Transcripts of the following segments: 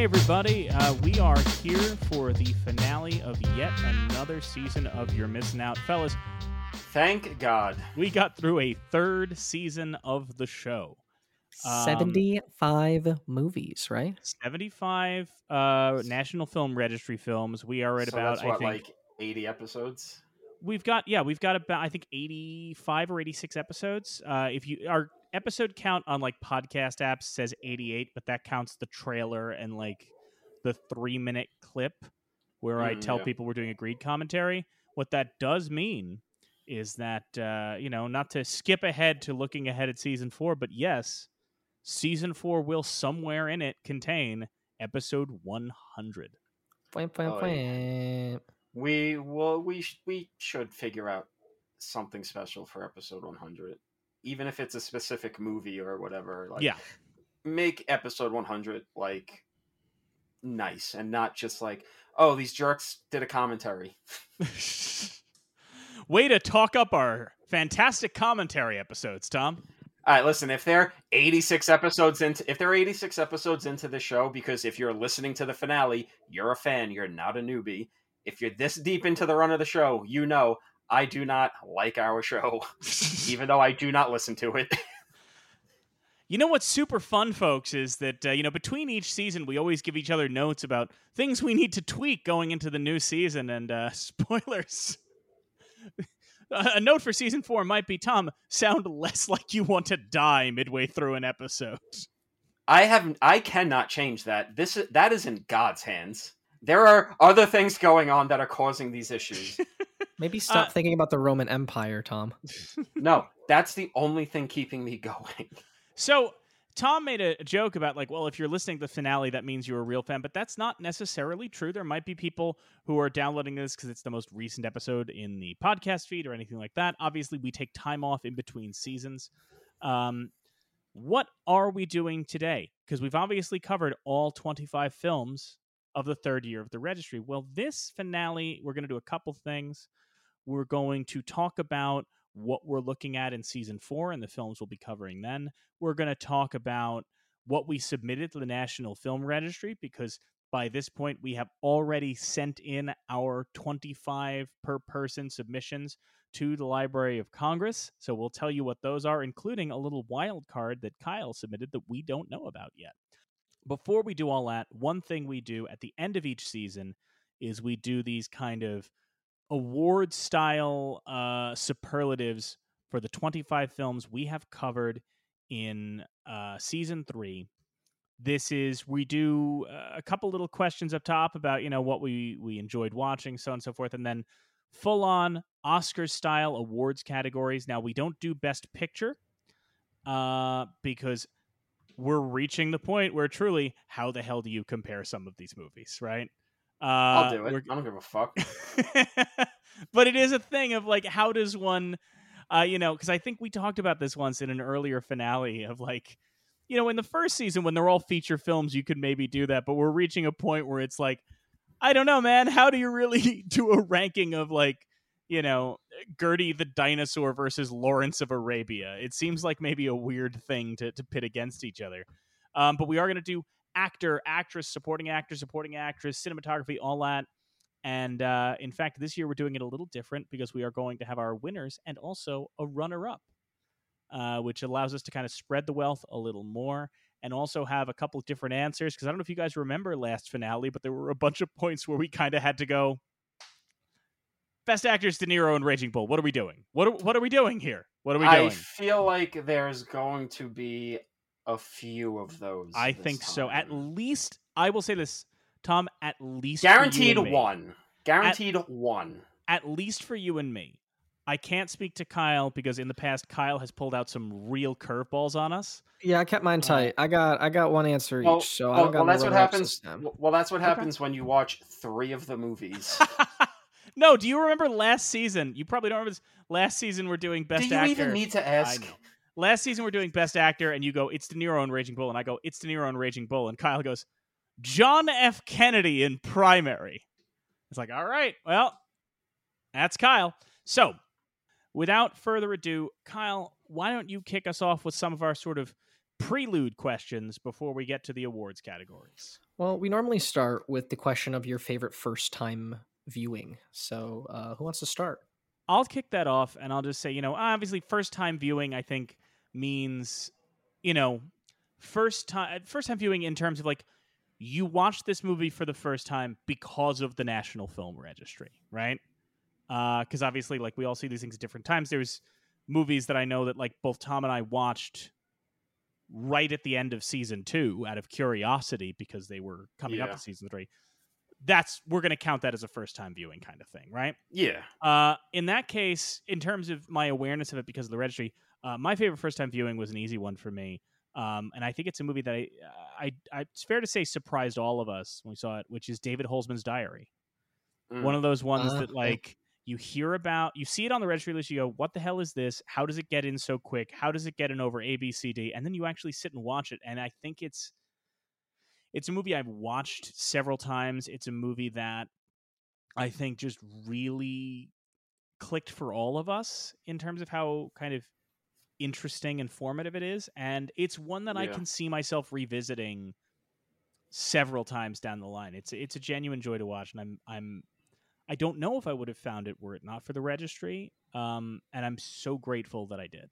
Hey, everybody. Uh, we are here for the finale of yet another season of You're Missing Out. Fellas, Thank God. we got through a third season of the show. Um, 75 movies, right? 75 uh, National Film Registry films. We are at so about, that's what, I think, like 80 episodes? We've got, yeah, we've got about, I think, 85 or 86 episodes. Uh, if you, our episode count on like podcast apps says 88, but that counts the trailer and like the three minute clip where I Mm, tell yeah. people we're doing a greed commentary. What that does mean is that, uh, you know, not to skip ahead to looking ahead at season four, but yes, season four will somewhere in it contain episode 100. Fwam, fwam, Oh, fwam. We well we sh- we should figure out something special for episode 100. Even if it's a specific movie or whatever, like yeah. make episode 100 like nice and not just like, oh, these jerks did a commentary. Way to talk up our fantastic commentary episodes, Tom. All right, listen, if they're 86 episodes into if they're 86 episodes into the show because if you're listening to the finale, you're a fan, you're not a newbie. If you're this deep into the run of the show, you know I do not like our show even though I do not listen to it. You know what's super fun, folks, is that uh, you know between each season we always give each other notes about things we need to tweak going into the new season. And uh, spoilers, a a note for season four might be Tom sound less like you want to die midway through an episode. I have I cannot change that. This is, that is in God's hands. There are other things going on that are causing these issues. Maybe stop Uh, thinking about the Roman Empire, Tom. no, that's the only thing keeping me going. So Tom made a joke about like, well, if you're listening to the finale, that means you're a real fan, but that's not necessarily true. There might be people who are downloading this because it's the most recent episode in the podcast feed or anything like that. Obviously, we take time off in between seasons. Um, what are we doing today? Because we've obviously covered all 25 films of the third year of the registry. Well, this finale, we're going to do a couple things. We're going to talk about what we're looking at in season four and the films we'll be covering then. We're going to talk about what we submitted to the National Film Registry because by this point we have already sent in our 25 per person submissions to the Library of Congress. So we'll tell you what those are, including a little wild card that Kyle submitted that we don't know about yet. Before we do all that, one thing we do at the end of each season is we do these kind of award style uh, superlatives for the 25 films we have covered in uh, season three. This is we do uh, a couple little questions up top about you know what we we enjoyed watching, so on and so forth, and then full on Oscar style awards categories. Now we don't do Best Picture uh, because we're reaching the point where truly, how the hell do you compare some of these movies, right? Uh, I'll do it. we're- I don't give a fuck. but it is a thing of like how does one uh you know because i think we talked about this once in an earlier finale of like you know in the first season when they're all feature films you could maybe do that but we're reaching a point where it's like i don't know man how do you really do a ranking of like you know gertie the dinosaur versus lawrence of arabia it seems like maybe a weird thing to, to pit against each other um, but we are going to do actor actress supporting actor supporting actress cinematography all that and uh, in fact, this year we're doing it a little different because we are going to have our winners and also a runner up, uh, which allows us to kind of spread the wealth a little more and also have a couple different answers. Because I don't know if you guys remember last finale, but there were a bunch of points where we kind of had to go. Best actors, De Niro and Raging Bull. What are we doing? What are, what are we doing here? What are we doing? I feel like there's going to be a few of those. I this think so. At least I will say this, Tom. At least for you guaranteed and me. one. Guaranteed one. at least for you and me. I can't speak to Kyle because in the past Kyle has pulled out some real curveballs on us. Yeah, I kept mine Uh, tight. I got I got one answer Well, each, so well, don't got well, that's what happens. this. Well, that's what Okay. happens when you watch three of the movies. no, do you remember last season? You probably don't remember this. Last season we're doing best Do you actor. even need to ask? Last season we're doing best actor, and you go, "It's De Niro and Raging Bull," and I go, "It's De Niro and Raging Bull," and Kyle goes, "John F. Kennedy in primary." It's like, all right, well, that's Kyle. So, without further ado, Kyle, why don't you kick us off with some of our sort of prelude questions before we get to the awards categories? Well, we normally start with the question of your favorite first time viewing. So, uh, who wants to start? I'll kick that off and I'll just say, you know, obviously first time viewing I think means, you know, first time first time viewing in terms of like you watched this movie for the first time because of the National Film Registry, right? Because uh, obviously, like we all see these things at different times. There's movies that I know that like both Tom and I watched right at the end of season two out of curiosity because they were coming Yeah. up to season three. That's we're going to count that as a first time viewing kind of thing, right? Yeah. Uh, in that case, in terms of my awareness of it because of the registry, uh, my favorite first time viewing was an easy one for me. Um, and I think it's a movie that I, I, I, it's fair to say surprised all of us when we saw it, which is David Holzman's Diary. Mm. One of those ones Ah, that yeah. like you hear about, you see it on the registry list, you go, "What the hell is this? How does it get in so quick? How does it get in over A, B, C, D?" And then you actually sit and watch it, and I think it's, it's a movie I've watched several times. It's a movie that I think just really clicked for all of us in terms of how kind of interesting and formative it is and it's one that I can see myself revisiting several times down the line. It's it's a genuine joy to watch and I'm I'm I don't know if I would have found it were it not for the registry. Um and I'm so grateful that I did.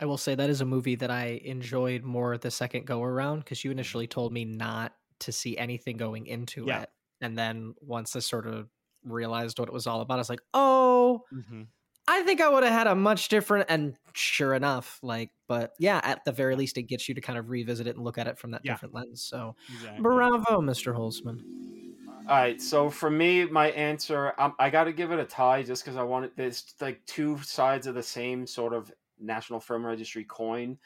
I will say that is a movie that I enjoyed more the second go around because you initially told me not to see anything going into Yeah. it. And then once I sort of realized what it was all about, I was like, oh, Mm-hmm. I think I would have had a much different. And sure enough, like, but yeah, at the very least, it gets you to kind of revisit it and look at it from that Yeah. different lens. So Exactly. bravo, Mr. Holzman. All right, so for me, my answer, um, I got to give it a tie just because I wanted it. There's like two sides of the same sort of National Film Registry coin.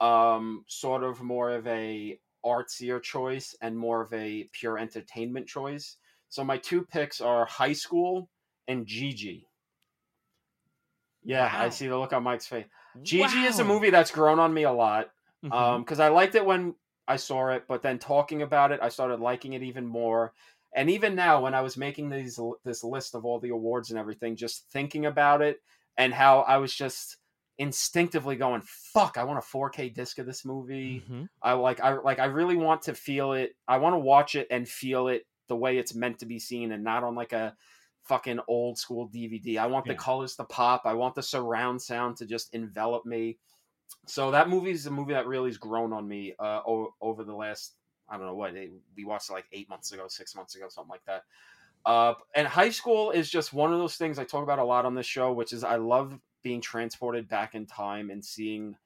Um, sort of more of a artsier choice and more of a pure entertainment choice. So my two picks are High School and Gigi. Yeah, I see the look on Mike's face. Gigi is a movie that's grown on me a lot Mhm. um because i liked it when i saw it but then talking about it i started liking it even more and even now when i was making these this list of all the awards and everything just thinking about it and how i was just instinctively going fuck i want a 4k disc of this movie. Mhm. i like i like i really want to feel it. I want to watch it and feel it the way it's meant to be seen and not on like a fucking old school dvd i want the colors to pop. I want the surround sound to just envelop me. So that movie is a movie that really has grown on me uh, o- over the last I don't know what we watched it like eight months ago, six months ago, something like that. Uh, and high school is just one of those things I talk about a lot on this show, which is I love being transported back in time and seeing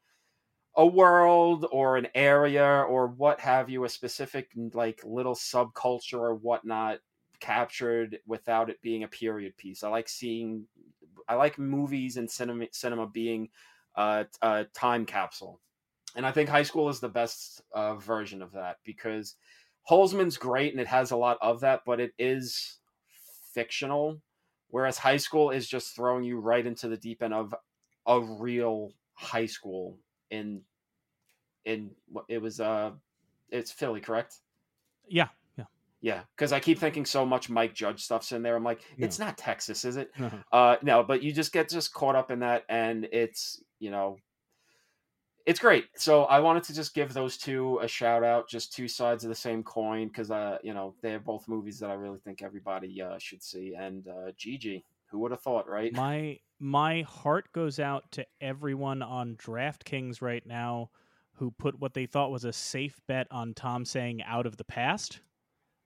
a world or an area or what have you, a specific like little subculture or whatnot captured without it being a period piece. I like seeing, I like movies and cinema cinema being uh, a time capsule. And I think high school is the best uh, version of that because Holzman's great and it has a lot of that, but it is fictional. Whereas high school is just throwing you right into the deep end of a real high school in in it was uh it's Philly, correct? Yeah. Yeah. Yeah, because I keep thinking so much Mike Judge stuff's in there. I'm like, No. it's not Texas, is it? Uh-huh. Uh, no, but you just get just caught up in that, and it's you know, it's great. So I wanted to just give those two a shout out, just two sides of the same coin, because uh, you know, they're both movies that I really think everybody uh, should see. And uh, Gigi, who would have thought, right? my my heart goes out to everyone on DraftKings right now who put what they thought was a safe bet on Tom saying out of the past.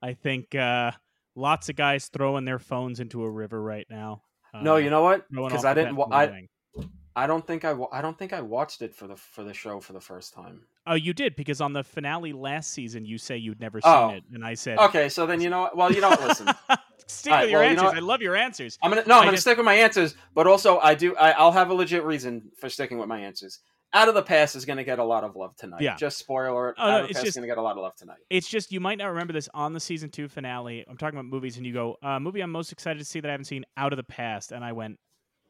I think uh, lots of guys throwing their phones into a river right now. no, uh, you know what? Because I didn't. I. I don't think I wa- I don't think I watched it for the for the show for the first time. Oh, you did because on the finale last season you say you'd never seen Oh. it, and I said, Okay, so then you know. Well, you don't Listen. Stick right, with your well, you know answers. I love your answers. I'm gonna no. I I'm gonna just- stick with my answers, but also I do. I, I'll have a legit reason for sticking with my answers. Out of the Past is gonna get a lot of love tonight. Yeah. Just spoiler. Oh, no, Out of the it's Past just- is gonna get a lot of love tonight. It's just you might not remember this on the season two finale. I'm talking about movies, and you go, uh, "Movie I'm most excited to see that I haven't seen out of the past," and I went,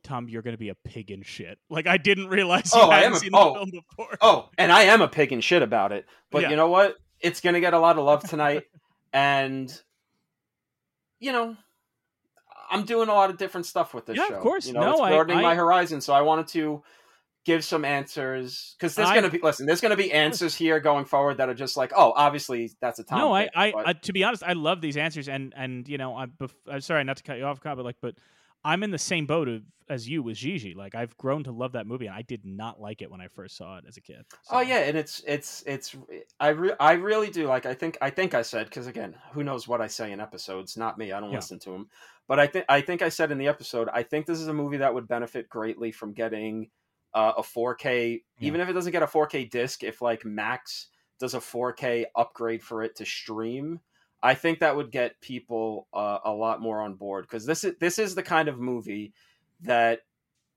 "Tom, you're going to be a pig in shit." Like I didn't realize you Oh, I hadn't am a- seen the oh. film before. Oh, and I am a pig and shit about it. But Yeah. you know what? It's gonna get a lot of love tonight, and you know, I'm doing a lot of different stuff with this Yeah, of show. course. You know, No, it's broadening I- my horizon. So I wanted to give some answers because there's I- gonna be listen. There's gonna be answers here going forward that are just like, oh, obviously that's a Tom. no, I, pick, I, but- I, to be honest, I love these answers, and and you know, I'm, bef- I'm sorry not to cut you off, but like, but I'm in the same boat of, as you with Gigi. Like, I've grown to love that movie, and I did not like it when I first saw it as a kid. Oh yeah, and it's it's it's I re- I really do like I think I think I said because again, who knows what I say in episodes? Not me. I don't Yeah. listen to them. But I think I think I said in the episode I think this is a movie that would benefit greatly from getting uh, a 4K, Yeah. even if it doesn't get a 4K disc. If like Max does a 4K upgrade for it to stream, I think that would get people uh, a lot more on board because this is this is the kind of movie that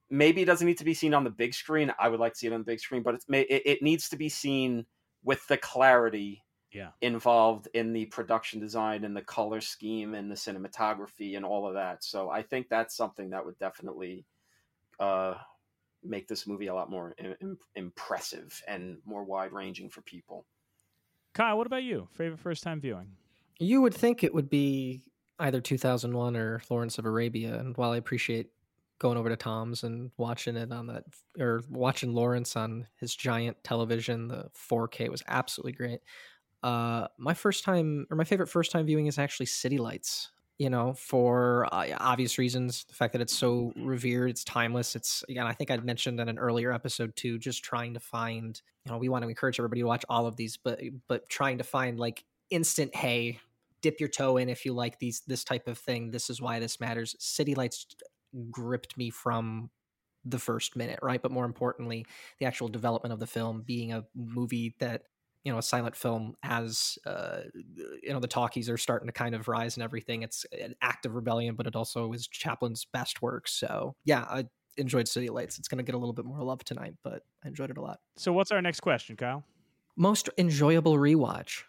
maybe doesn't need to be seen on the big screen. I would like to see it on the big screen, but it's it, it needs to be seen with the clarity Yeah. involved in the production design and the color scheme and the cinematography and all of that. So I think that's something that would definitely uh, make this movie a lot more im- im- impressive and more wide ranging for people. Kyle, what about you? Favorite first time viewing? You would think it would be either 2001 or Lawrence of Arabia. And while I appreciate going over to Tom's and watching it on that, or watching Lawrence on his giant television, the 4K was absolutely great. Uh, my first time, or my favorite first time viewing is actually City Lights. You know, for uh, obvious reasons, the fact that it's so revered, it's timeless. It's again, I think I'd mentioned in an earlier episode too, just trying to find. You know, we want to encourage everybody to watch all of these, but but trying to find like instant hey dip your toe in if you like these this type of thing this is why this matters. City lights gripped me from the first minute right? But more importantly the actual development of the film being a movie that you know a silent film as uh you know the talkies are starting to kind of rise and everything it's an act of rebellion but it also is chaplin's best work. So yeah i enjoyed city lights. It's going to get a little bit more love tonight but i enjoyed it a lot. So, what's our next question, Kyle? most enjoyable rewatch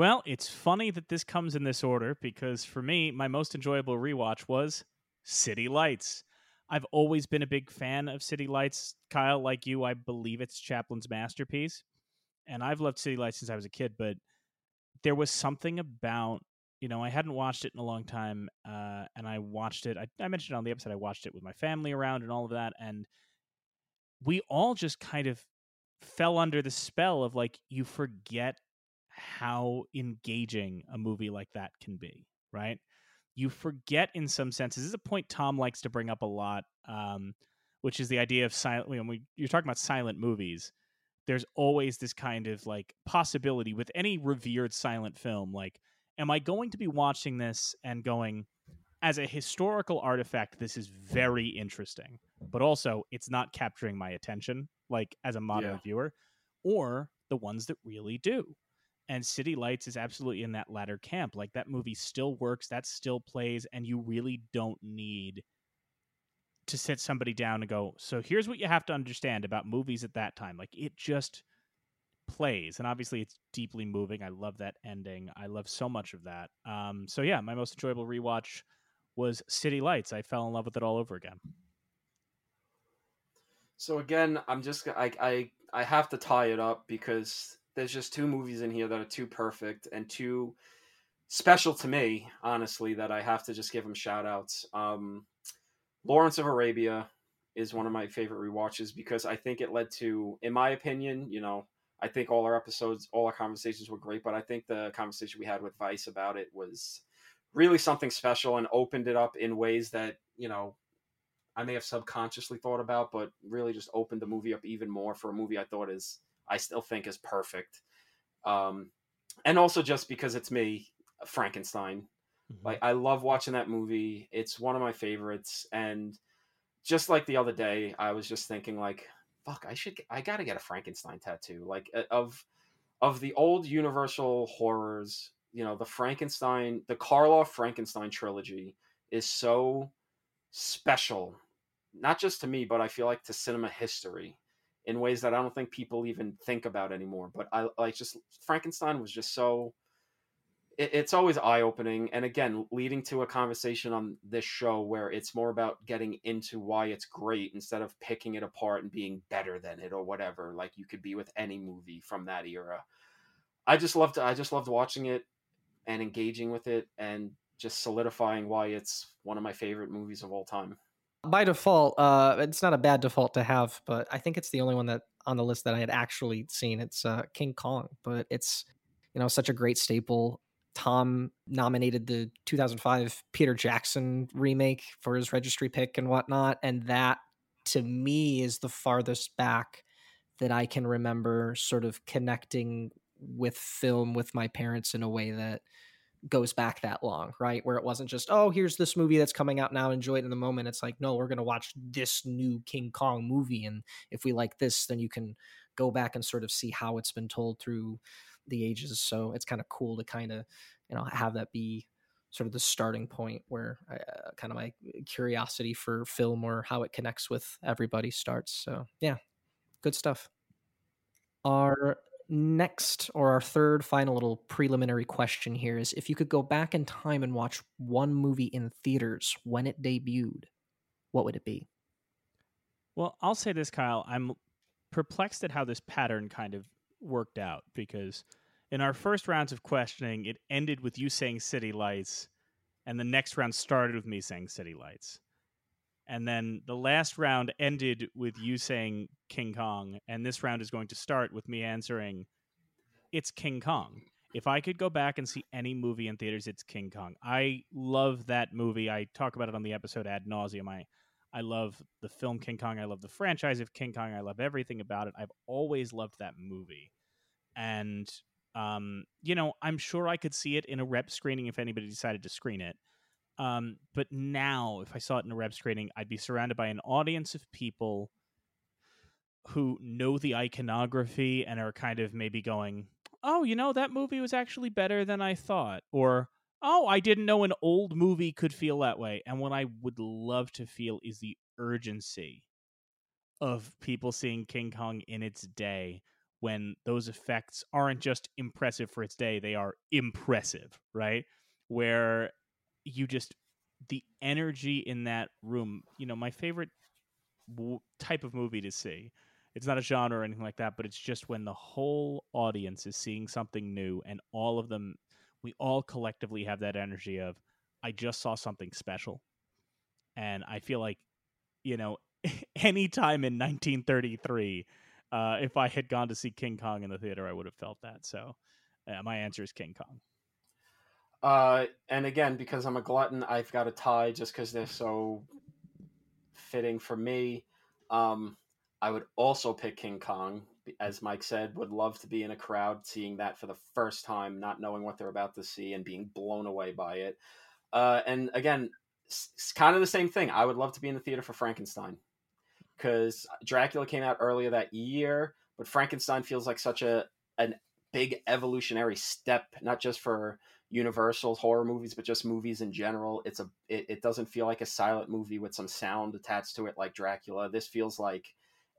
Well, it's funny that this comes in this order because for me, my most enjoyable rewatch was City Lights. I've always been a big fan of City Lights. Kyle, like you, I believe it's Chaplin's masterpiece. And I've loved City Lights since I was a kid, but there was something about, you know, I hadn't watched it in a long time. Uh, and I watched it. I, I mentioned on the episode, I watched it with my family around and all of that. And we all just kind of fell under the spell of like, you forget how engaging a movie like that can be, right? You forget in some senses. This is a point Tom likes to bring up a lot, um, which is the idea of silent. When we, you're talking about silent movies, there's always this kind of like possibility with any revered silent film. Like, am I going to be watching this and going, as a historical artifact, this is very interesting, but also it's not capturing my attention, like as a modern Yeah. viewer, or the ones that really do and City Lights is absolutely in that latter camp. Like that movie still works, that still plays, and you really don't need to sit somebody down and go, so here's what you have to understand about movies at that time. Like it just plays. And obviously it's deeply moving. I love that ending. I love so much of that. Um, so yeah, my most enjoyable rewatch was City Lights. I fell in love with it all over again. So again, I'm just I I I have to tie it up because there's just two movies in here that are too perfect and too special to me, honestly, that I have to just give them shout outs. Um, Lawrence of Arabia is one of my favorite rewatches because I think it led to, in my opinion, you know, I think all our episodes, all our conversations were great, but I think the conversation we had with Vice about it was really something special and opened it up in ways that, you know, I may have subconsciously thought about, but really just opened the movie up even more for a movie I thought is, I still think is perfect. Um, and also just because it's me, Frankenstein. Like I love watching that movie. It's one of my favorites. And just like the other day, I was just thinking like, fuck, I should, I gotta get a Frankenstein tattoo. Like uh, of, of the old Universal horrors, you know, the Frankenstein, the Karloff Frankenstein trilogy is so special, not just to me, but I feel like to cinema history in ways that I don't think people even think about anymore. But I like just Frankenstein was just so. It, it's always eye opening, and again, leading to a conversation on this show where it's more about getting into why it's great instead of picking it apart and being better than it or whatever. Like you could be with any movie from that era. I just loved. I just loved watching it and engaging with it and just solidifying why it's one of my favorite movies of all time. By default, uh, it's not a bad default to have, but I think it's the only one that on the list that I had actually seen. It's uh, King Kong, but it's you know such a great staple. Tom nominated the 2005 Peter Jackson remake for his registry pick and whatnot, and that to me is the farthest back that I can remember sort of connecting with film with my parents in a way that goes back that long, right? Where it wasn't just, oh, here's this movie that's coming out now, enjoy it in the moment. It's like, no, we're going to watch this new King Kong movie. And if we like this, then you can go back and sort of see how it's been told through the ages. So it's kind of cool to kind of, you know, have that be sort of the starting point where uh, kind of my curiosity for film or how it connects with everybody starts. So yeah, good stuff. Our next or our third final little preliminary question here is if you could go back in time and watch one movie in theaters when it debuted, what would it be? Well, I'll say this, Kyle. I'm perplexed at how this pattern kind of worked out because in our first rounds of questioning, it ended with you saying City Lights, and the next round started with me saying City Lights. And then the last round ended with you saying King Kong, and this round is going to start with me answering it's King Kong. If I could go back and see any movie in theaters, it's King Kong. I love that movie. I talk about it on the episode ad nauseum. I I love the film King Kong. I love the franchise of King Kong. I love everything about it. I've always loved that movie. And um, you know, I'm sure I could see it in a rep screening if anybody decided to screen it. Um, but now, if I saw it in a rep screening, I'd be surrounded by an audience of people who know the iconography and are kind of maybe going, "Oh, you know, that movie was actually better than I thought," or "Oh, I didn't know an old movie could feel that way." And what I would love to feel is the urgency of people seeing King Kong in its day when those effects aren't just impressive for its day, they are impressive, right? Where you just the energy in that room, you know, my favorite w- type of movie to see. It's not a genre or anything like that, but it's just when the whole audience is seeing something new and all of them we all collectively have that energy of I just saw something special. And I feel like, you know, anytime in 1933 uh, if I had gone to see King Kong in the theater, I would have felt that. So, uh, my answer is King Kong. Uh, and again, because I'm a glutton, I've got a tie just because they're so fitting for me. Um, I would also pick King Kong, as Mike said. Would love to be in a crowd seeing that for the first time, not knowing what they're about to see and being blown away by it. Uh, and again, it's kind of the same thing. I would love to be in the theater for Frankenstein because Dracula came out earlier that year, but Frankenstein feels like such a an big evolutionary step, not just for Universal horror movies, but just movies in general. It's a it, it doesn't feel like a silent movie with some sound attached to it like Dracula. This feels like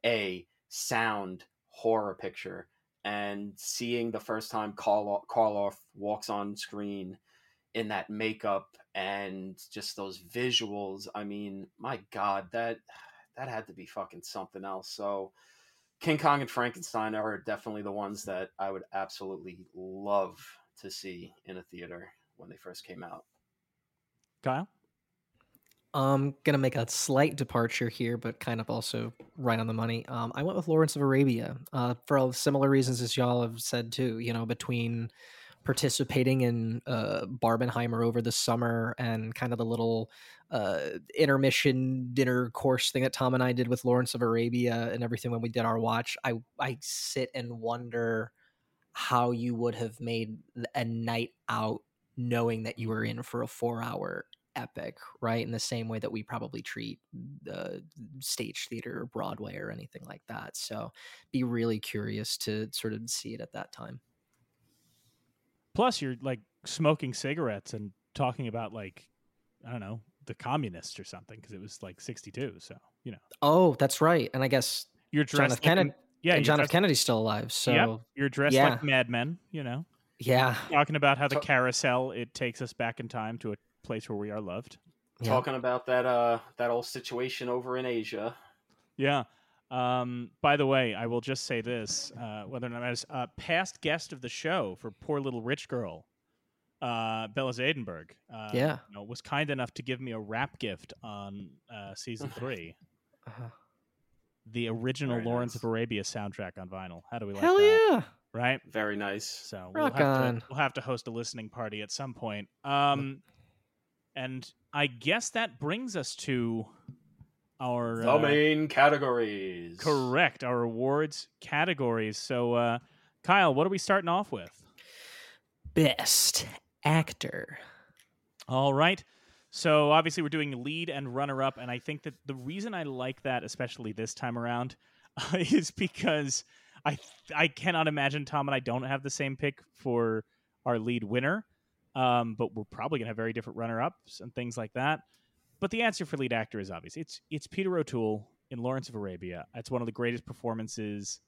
a sound horror picture. And seeing the first time Karl Karloff walks on screen in that makeup and just those visuals, I mean, my God, that that had to be fucking something else. So King Kong and Frankenstein are definitely the ones that I would absolutely love to see in a theater when they first came out. Kyle? I'm gonna make a slight departure here, but kind of also right on the money. Um, I went with Lawrence of Arabia uh, for similar reasons as y'all have said too. You know, between participating in uh, Barbenheimer over the summer and kind of the little uh, intermission dinner course thing that Tom and I did with Lawrence of Arabia and everything when we did our watch, I I sit and wonder how you would have made a night out knowing that you were in for a four hour epic, right? In the same way that we probably treat the stage theater or Broadway or anything like that. So be really curious to sort of see it at that time. Plus, you're like smoking cigarettes and talking about like I don't know the communists or something because it was like 62. So you know. Oh, that's right. And I guess you're John F. like Kennedy. Yeah, and John dressed, F. Kennedy's still alive. So yep, you're dressed yeah. like Mad Men. You know. Yeah. Talking about how the So- carousel it takes us back in time to a place where we are loved. Yeah. Talking about that uh that old situation over in Asia. Yeah. Um, by the way, I will just say this: uh, whether or not as a past guest of the show for poor little rich girl, uh, Bella Zadenberg. Uh, Yeah. you know, was kind enough to give me a wrap gift on uh, season three, Uh, the original Very Lawrence nice. of Arabia soundtrack on vinyl. How do we like hell that? yeah! Right. Very nice. So Rock we'll have on. to we'll have to host a listening party at some point. Um, and I guess that brings us to our The uh, main categories. correct our awards categories. So, uh, Kyle, what are we starting off with? Best actor. All right. So obviously we're doing lead and runner up, and I think that the reason I like that, especially this time around, is because I I cannot imagine Tom and I don't have the same pick for our lead winner. Um, but we're probably gonna have very different runner ups and things like that. But the answer for lead actor is obvious. It's it's Peter O'Toole in Lawrence of Arabia. It's one of the greatest performances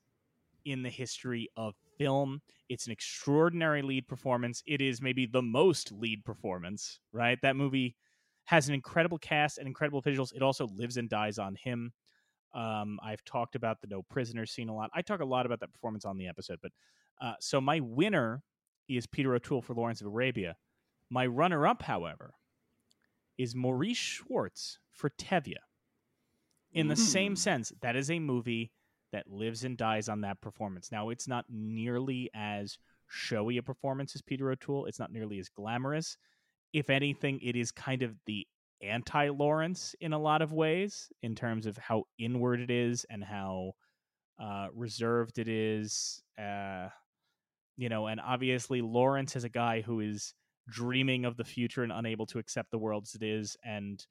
in the history of film. It's an extraordinary lead performance. It is maybe the most lead performance, right? That movie has an incredible cast and incredible visuals. It also lives and dies on him. Um, I've talked about the no prisoner scene a lot. I talk a lot about that performance on the episode, but uh, so my winner is Peter O'Toole for Lawrence of Arabia. My runner up, however, is Maurice Schwartz for Tevye. In the same Mm. sense, that is a movie that lives and dies on that performance. Now, it's not nearly as showy a performance as Peter O'Toole. It's not nearly as glamorous. If anything, it is kind of the anti Lawrence in a lot of ways, in terms of how inward it is and how uh, reserved it is. Uh, you know, and obviously Lawrence is a guy who is dreaming of the future and unable to accept the world as it is, and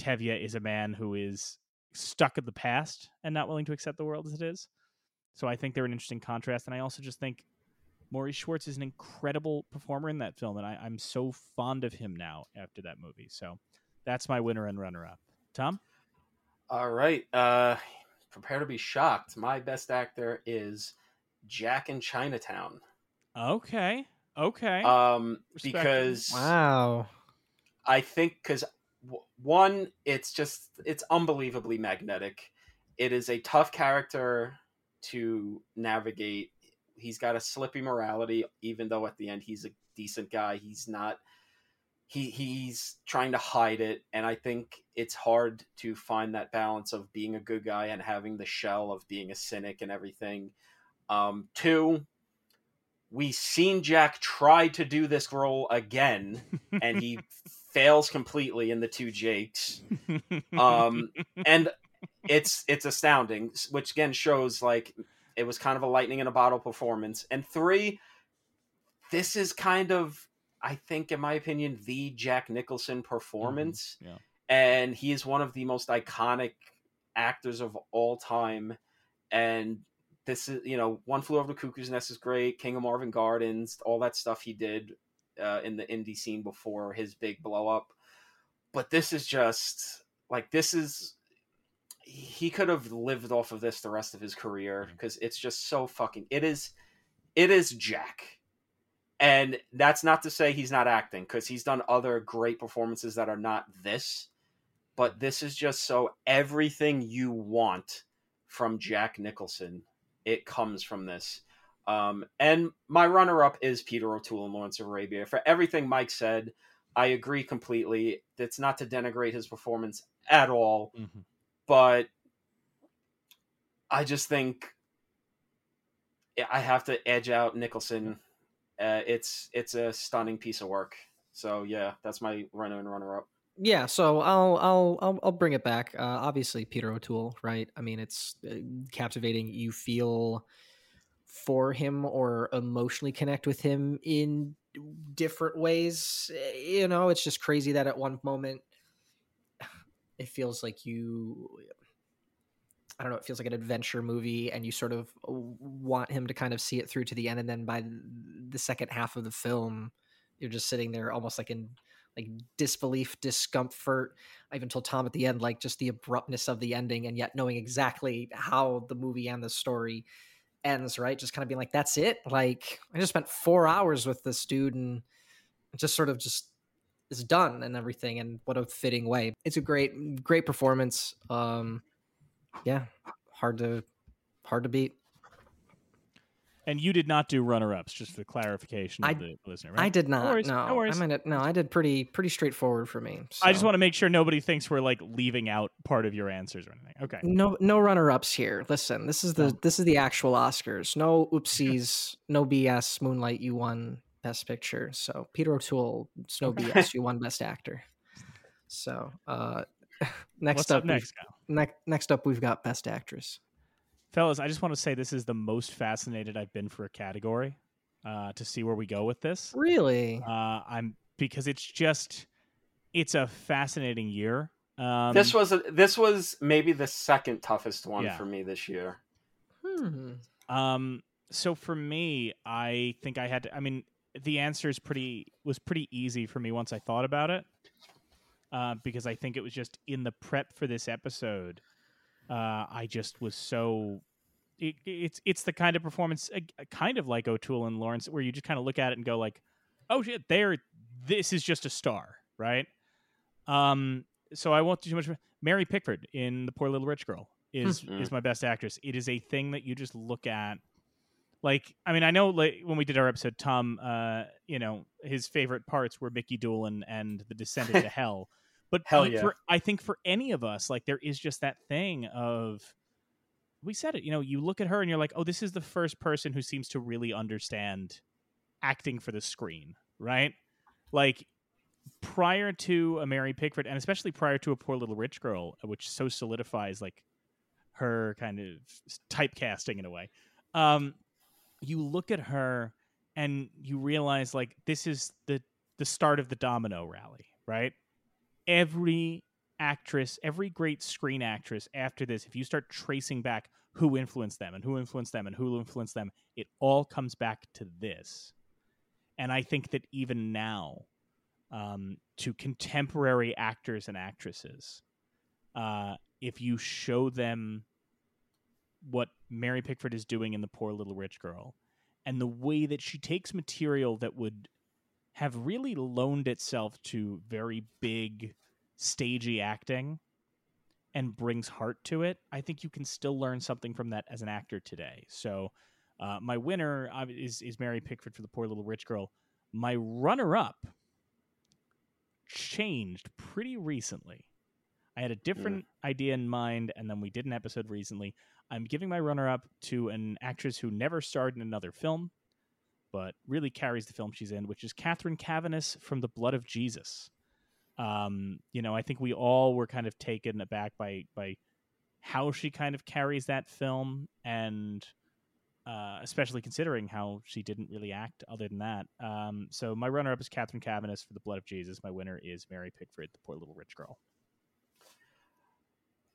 Tevye is a man who is stuck in the past and not willing to accept the world as it is. So I think they're an interesting contrast, and I also just think Maurice Schwartz is an incredible performer in that film, and I, I'm so fond of him now after that movie. So that's my winner and runner-up. Tom, All right. Uh, prepare to be shocked. My best actor is Jack in Chinatown. okay, okay, Um, Respect. because Wow. I think because one, it's just it's unbelievably magnetic. It is a tough character to navigate. He's got a slippy morality, even though at the end he's a decent guy. He's not. He he's trying to hide it, and I think it's hard to find that balance of being a good guy and having the shell of being a cynic and everything. Um, two, we've seen Jack try to do this role again and he fails completely in the two Jakes. Um, and it's it's astounding, which again shows like it was kind of a lightning in a bottle performance. And three, this is kind of, I think, in my opinion, the Jack Nicholson performance, yeah. and he is one of the most iconic actors of all time. And this is, you know, One Flew Over the Cuckoo's Nest is great. King of Marvin Gardens, all that stuff he did uh, in the indie scene before his big blow up. But this is just like this is he could have lived off of this the rest of his career because it's just so fucking it is it is Jack. And that's not to say he's not acting because he's done other great performances that are not this, but this is just so everything you want from Jack Nicholson, it comes from this. Um, and my runner up is Peter O'Toole and Lawrence of Arabia. For everything Mike said, I agree completely. It's not to denigrate his performance at all, Mhm. But I just think I have to edge out Nicholson. Uh, it's it's a stunning piece of work. So yeah, that's my runner and runner up. Yeah, so I'll I'll I'll, I'll bring it back. Uh, obviously, Peter O'Toole, right? I mean, it's uh, captivating. You feel for him or emotionally connect with him in different ways. Eh, You know, it's just crazy that at one moment it feels like you I don't know, it feels like an adventure movie and you sort of want him to kind of see it through to the end and then by the second half of the film you're just sitting there almost like in like disbelief, discomfort. I even told Tom at the end, like just the abruptness of the ending, and yet knowing exactly how the movie and the story ends, right? Just kind of being like, that's it. Like I just spent four hours with this dude, and just sort of just is done and everything. And what a fitting way. It's a great, great performance. Um, yeah, hard to hard to beat. And you did not do runner-ups, just for clarification of I- the listener. Right? I did not. no, worries, no, no worries. I mean, no, I did pretty pretty straightforward for me. I just want to make sure nobody thinks we're like leaving out part of your answers or anything. Okay. no no runner ups here. Listen, this is the this is the actual Oscars. No oopsies, no BS. Moonlight, you won Best Picture. So Peter O'Toole, it's no BS. You won Best Actor. So uh, next up, up we've- next, ne- next up, we've got Best Actress. Fellas, I just want to say this is the most fascinated I've been for a category uh, to see where we go with this. Really? Uh, I'm because it's just it's a fascinating year. Um, this was a, this was maybe the second toughest one Yeah. for me this year. Hmm. Um, so for me, I think I had to. I mean, the answer is pretty was pretty easy for me once I thought about it, uh, because I think it was just in the prep for this episode. Uh, I just was so. It, it's it's the kind of performance, uh, kind of like O'Toole and Lawrence, where you just kind of look at it and go like, "Oh shit, they're this is just a star, right?" Um, so I won't do too much. Mary Pickford in The Poor Little Rich Girl is Hmm. is my best actress. It is a thing that you just look at. Like, I mean, I know like when we did our episode, Tom, uh, you know, his favorite parts were Mickey Doolan and the descent into hell. But Hell yeah. for, I think for any of us, like, there is just that thing of we said it. You know, you look at her and you're like, oh, this is the first person who seems to really understand acting for the screen, right? Like prior to a Mary Pickford, and especially prior to a Poor Little Rich Girl, which so solidifies like her kind of typecasting in a way. Um, you look at her and you realize like this is the the start of the domino rally, right? Every actress, every great screen actress after this, if you start tracing back who influenced them and who influenced them and who influenced them, it all comes back to this. And I think that even now, um, to contemporary actors and actresses, uh, if you show them what Mary Pickford is doing in The Poor Little Rich Girl, and the way that she takes material that would have really loaned itself to very big, stagey acting and brings heart to it, I think you can still learn something from that as an actor today. So, uh, my winner is is Mary Pickford for The Poor Little Rich Girl. My runner up changed pretty recently. I had a different idea in mind, and then we did an episode recently. I'm giving my runner up to an actress who never starred in another film, but really carries the film she's in, which is Cathryn Caviness from The Blood of Jesus. Um, you know, I think we all were kind of taken aback by by how she kind of carries that film, and uh, especially considering how she didn't really act other than that. Um, so my runner up is Cathryn Caviness for The Blood of Jesus. My winner is Mary Pickford, The Poor Little Rich Girl.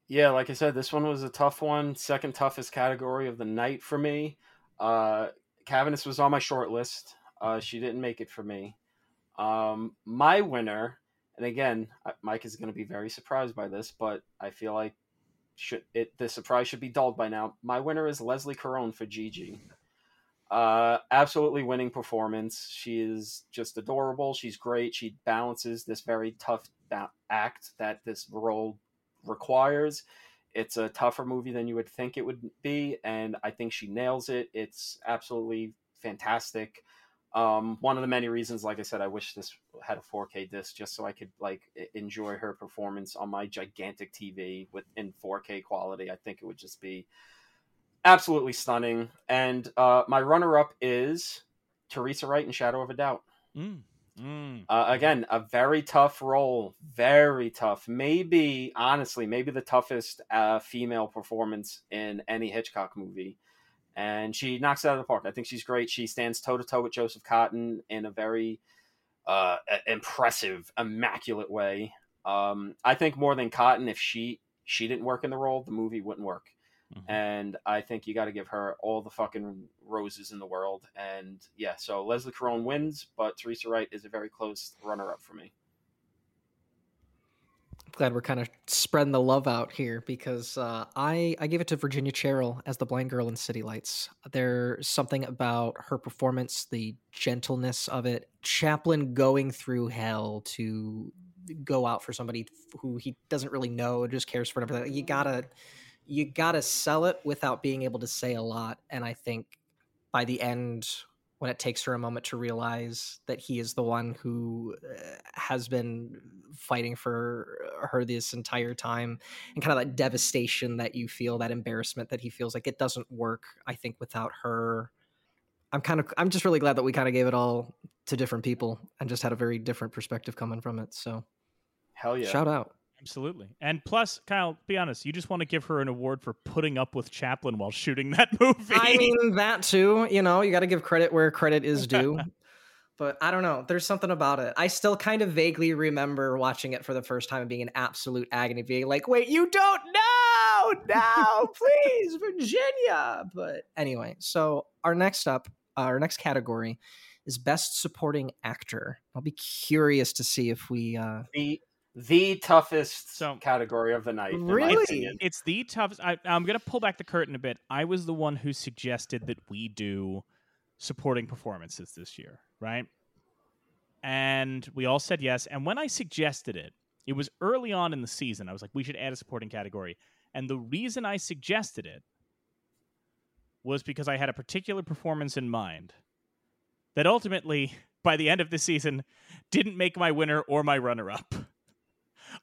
Yeah, like I said, this one was a tough one. Second toughest category of the night for me. Uh, Caviness was on my short list. Uh, she didn't make it for me. Um, my winner, and again, Mike is going to be very surprised by this, but I feel like should it the surprise should be dulled by now. My winner is Leslie Caron for Gigi. Uh, absolutely winning performance. She is just adorable. She's great. She balances this very tough ba- act that this role requires. It's a tougher movie than you would think it would be, and I think she nails it. It's absolutely fantastic. Um, one of the many reasons, like I said, I wish this had a 4K disc just so I could like enjoy her performance on my gigantic TV with in 4K quality. I think it would just be absolutely stunning. And uh, my runner-up is Teresa Wright in Shadow of a Doubt. Mm. Mm. Uh, again, a very tough role, very tough. Maybe, honestly, maybe the toughest uh, female performance in any Hitchcock movie. And she knocks it out of the park. I think she's great. She stands toe to toe with Joseph Cotten in a very uh, impressive, immaculate way. Um, I think more than Cotten, if she she didn't work in the role, the movie wouldn't work. Mhm. And I think you got to give her all the fucking roses in the world. And yeah, so Leslie Caron wins, but Teresa Wright is a very close runner up for me. I'm glad we're kind of spreading the love out here because uh, I I gave it to Virginia Cherrill as the blind girl in City Lights. There's something about her performance, the gentleness of it. Chaplin going through hell to go out for somebody who he doesn't really know, just cares for everything. You gotta you gotta sell it without being able to say a lot. And I think by the end when it takes her a moment to realize that he is the one who uh, has been fighting for her this entire time and kind of that devastation that you feel that embarrassment that he feels like it doesn't work i think without her i'm kind of i'm just really glad that we kind of gave it all to different people and just had a very different perspective coming from it so hell yeah shout out Absolutely. And plus, Kyle, be honest, you just want to give her an award for putting up with Chaplin while shooting that movie. I mean, that too. You know, you got to give credit where credit is due. but I don't know. There's something about it. I still kind of vaguely remember watching it for the first time and being in absolute agony, being like, wait, you don't know? No, please, Virginia. But anyway, so our next up, uh, our next category is Best Supporting Actor. I'll be curious to see if we. Uh, the the toughest So- category of the night. Really? it's the toughest. I, I'm going to pull back the curtain a bit. I was the one who suggested that we do supporting performances this year, right? And we all said yes. And when I suggested it, it was early on in the season. I was like, we should add a supporting category. And the reason I suggested it was because I had a particular performance in mind that ultimately, by the end of the season, didn't make my winner or my runner up.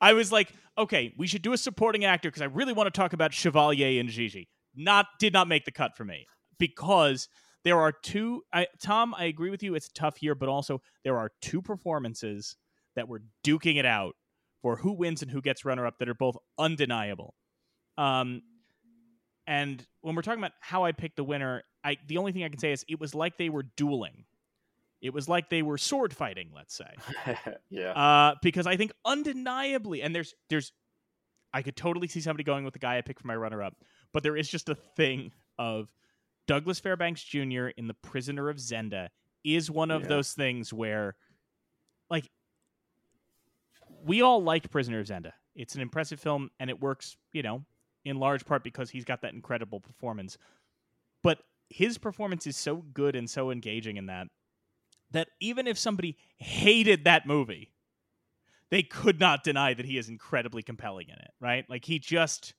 I was like, okay, we should do a supporting actor because I really want to talk about Chevalier and Gigi. Not did not make the cut for me because there are two. I, Tom, I agree with you. It's a tough year, but also there are two performances that were duking it out for who wins and who gets runner up that are both undeniable. Um, and when we're talking about how I picked the winner, I the only thing I can say is it was like they were dueling. It was like they were sword fighting, let's say yeah. uh, because I think undeniably, and there's there's, I could totally see somebody going with the guy I picked for my runner up, but there is just a thing of Douglas Fairbanks Jr. in The Prisoner of Zenda is one of Yeah. those things where, like, we all liked Prisoner of Zenda. It's an impressive film, and it works, you know, in large part because he's got that incredible performance. But his performance is so good and so engaging in that that even if somebody hated that movie, they could not deny that he is incredibly compelling in it, right? Like he just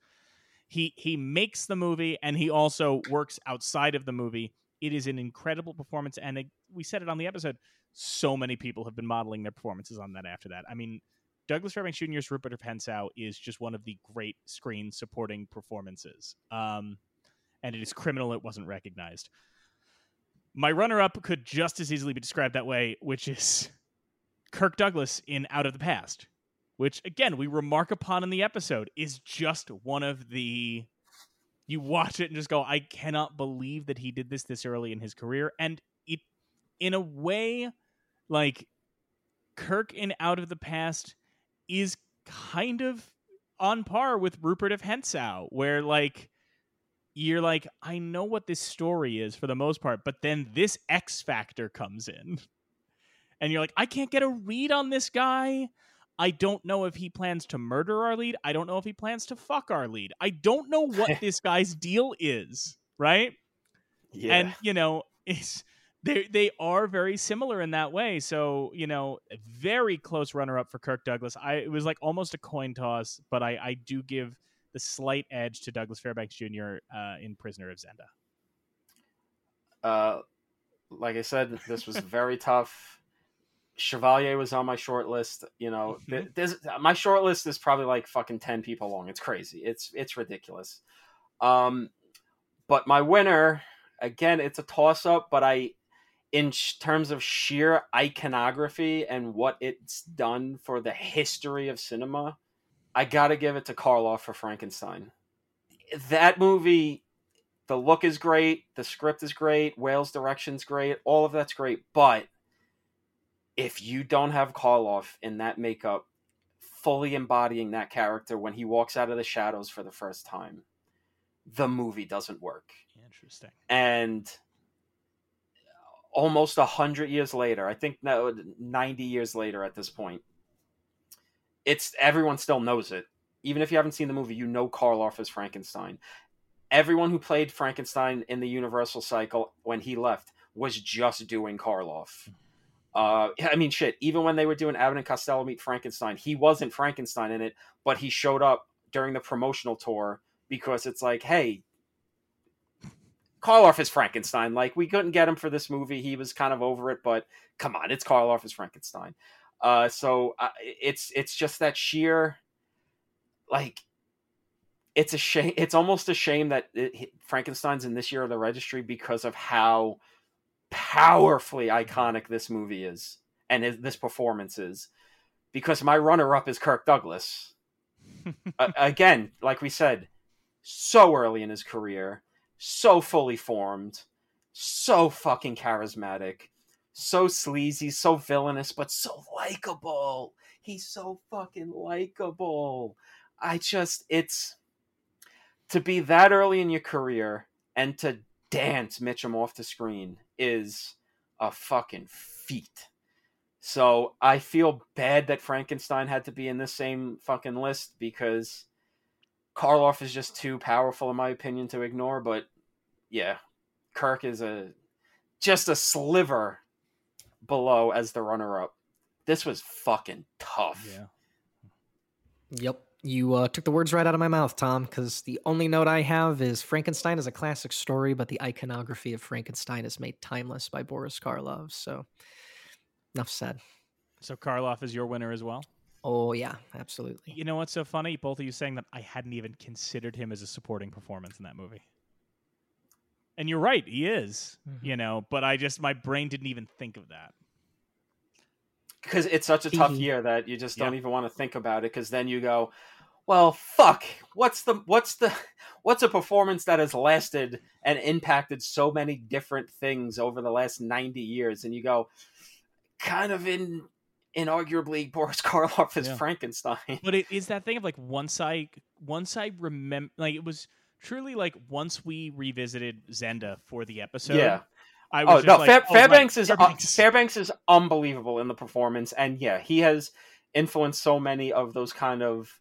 he he makes the movie and he also works outside of the movie. It is an incredible performance and it, we said it on the episode. So many people have been modeling their performances on that after that. I mean, Douglas Fairbanks Jr.'s Rupert Hentzau is just one of the great screen supporting performances. Um, and it is criminal it wasn't recognized. My runner up could just as easily be described that way, which is Kirk Douglas in Out of the Past, which again we remark upon in the episode is just one of the you watch it and just go, I cannot believe that he did this this early in his career, and it in a way like Kirk in Out of the Past is kind of on par with Rupert of Hentzau, where like you're like, I know what this story is for the most part, but then this X factor comes in. And you're like, I can't get a read on this guy. I don't know if he plans to murder our lead. I don't know if he plans to fuck our lead. I don't know what this guy's deal is, right? yeah. And you know, it's they they are very similar in that way. So you know, very close runner up for Kirk Douglas. I it was like almost a coin toss, but I I do give the slight edge to Douglas Fairbanks Jr. Uh, in Prisoner of Zenda. uh, like I said, this was very tough. Chevalier was on my short list. You know, Mhm. this my short list is probably like fucking ten people long. It's crazy. It's it's ridiculous. Um, but my winner again, it's a toss up. But I, in sh- terms of sheer iconography and what it's done for the history of cinema, I gotta give it to Karloff for Frankenstein. That movie the look is great, the script is great, Whale's direction's great, all of that's great. But if you don't have Karloff in that makeup, fully embodying that character when he walks out of the shadows for the first time, the movie doesn't work. Interesting. And almost a hundred years later, I think no, ninety years later at this point, it's everyone still knows it. Even if you haven't seen the movie, you know Karloff as Frankenstein. Everyone who played Frankenstein in the Universal cycle when he left was just doing Karloff. Uh, I mean, shit. Even when they were doing Abbott and Costello meet Frankenstein, he wasn't Frankenstein in it, but he showed up during the promotional tour because it's like, hey, Karloff is Frankenstein. Like we couldn't get him for this movie. He was kind of over it, but come on, it's Karloff is Frankenstein. Uh, so uh, it's it's just that sheer, like, it's a shame. It's almost a shame that it, Frankenstein's in this year of the registry because of how powerfully iconic this movie is and his, this performance is. Because my runner-up is Kirk Douglas. uh, again, like we said, so early in his career, so fully formed, so fucking charismatic, so sleazy, so villainous, but so likable. He's so fucking likable. I just, it's to be that early in your career and to dance Mitchum off the screen is a fucking feat. So I feel bad that Frankenstein had to be in the same fucking list because Karloff is just too powerful in my opinion to ignore. But yeah, Kirk is a just a sliver below as the runner up. This was fucking tough. Yeah. Yep. You uh, took the words right out of my mouth, Tom, because the only note I have is Frankenstein is a classic story, but the iconography of Frankenstein is made timeless by Boris Karloff. So, enough said. So Karloff is your winner as well. Oh yeah, absolutely. You know what's so funny? Both of you saying that I hadn't even considered him as a supporting performance in that movie. And you're right, he is. Mhm. You know, but I just my brain didn't even think of that. because it's such a tough year that you just don't Yeah. even want to think about it because then you go well fuck what's the what's the what's a performance that has lasted and impacted so many different things over the last 90 years and you go kind of in inarguably boris karloff as Yeah. frankenstein But it is that thing of like once I once I remember like it was truly like once we revisited Zenda for the episode. yeah I oh was no like, Fair, oh, fairbanks is uh, Fairbanks. fairbanks is unbelievable in the performance and yeah he has influenced so many of those kind of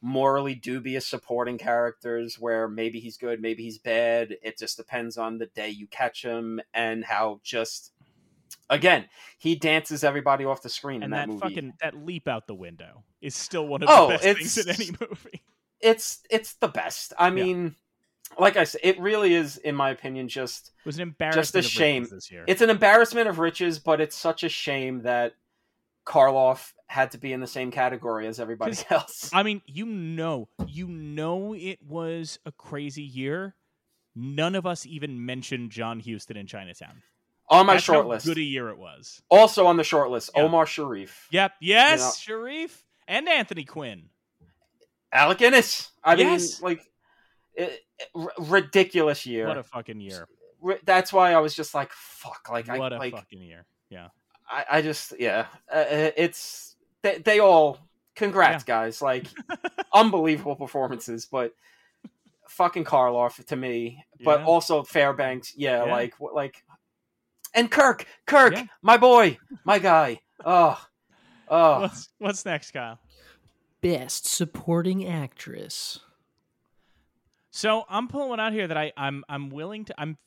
morally dubious supporting characters where maybe he's good maybe he's bad it just depends on the day you catch him and how just again he dances everybody off the screen in and that, that, movie fucking that leap out the window is still one of Oh, the best things in any movie. It's it's the best i mean like i said it really is in my opinion just It was an embarrassment. Just of shame. this year. it's an embarrassment of riches but it's such a shame that karloff had to be in the same category as everybody else I mean, you know, you know, it was a crazy year. None of us even mentioned John Huston in Chinatown. on my That's short list good a year it was. also on the short list Yeah. omar sharif Yep. Yes, Sharif and Anthony Quinn. Alec Guinness. i Yes. mean like it, r- ridiculous year What a fucking year. Ri- that's why i was just like fuck like I what i a like fucking year. Yeah. I, I just yeah uh, uh, it's they, they all congrats guys like unbelievable performances but fucking karloff to me but Yeah. also fairbanks yeah, Yeah. like what like and kirk kirk Yeah. my boy my guy oh oh What's what's next, Kyle? Best supporting actress. So I'm pulling one out here that I, I'm I'm willing to I'm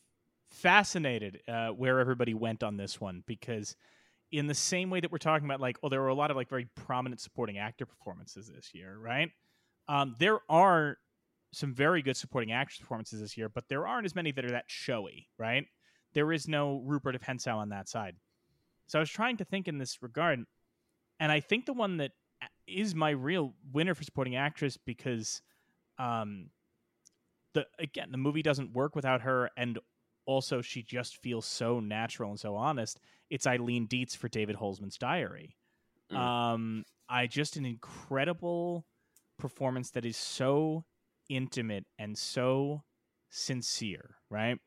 fascinated uh, where everybody went on this one because in the same way that we're talking about like oh there were a lot of like very prominent supporting actor performances this year right? Um, there are some very good supporting actress performances this year but there aren't as many that are that showy right? There is no Rupert of Hentzau on that side. So I was trying to think in this regard and I think the one that is my real winner for supporting actress because um the again the movie doesn't work without her and also she just feels so natural and so honest. It's eileen dietz for david holzman's diary. Mm. um i just an incredible performance that is so intimate and so sincere right?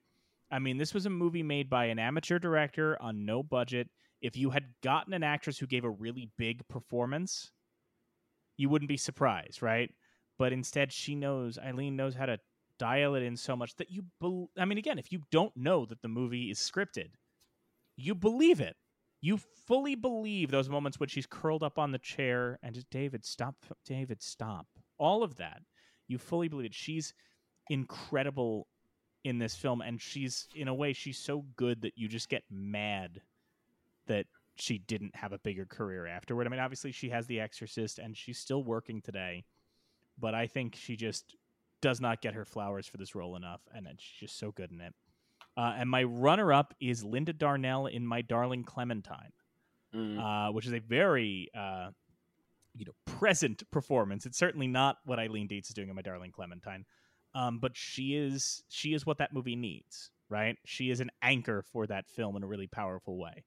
I mean this was a movie made by an amateur director on no budget. If you had gotten an actress who gave a really big performance you wouldn't be surprised right? But instead she knows eileen knows how to dial it in so much that you bel I mean again if you don't know that the movie is scripted you believe it. You fully believe those moments when she's curled up on the chair and just David stop David stop. All of that you fully believe it. She's incredible in this film and she's in a way she's so good that you just get mad that she didn't have a bigger career afterward I mean obviously she has The Exorcist and she's still working today but I think she just does not get her flowers for this role enough, and it's just so good in it. Uh, and my runner-up is Linda Darnell in My Darling Clementine, Mm. uh, which is a very uh, you know present performance. It's certainly not what Eileen Dietz is doing in My Darling Clementine, um, but she is she is what that movie needs. Right? She is an anchor for that film in a really powerful way.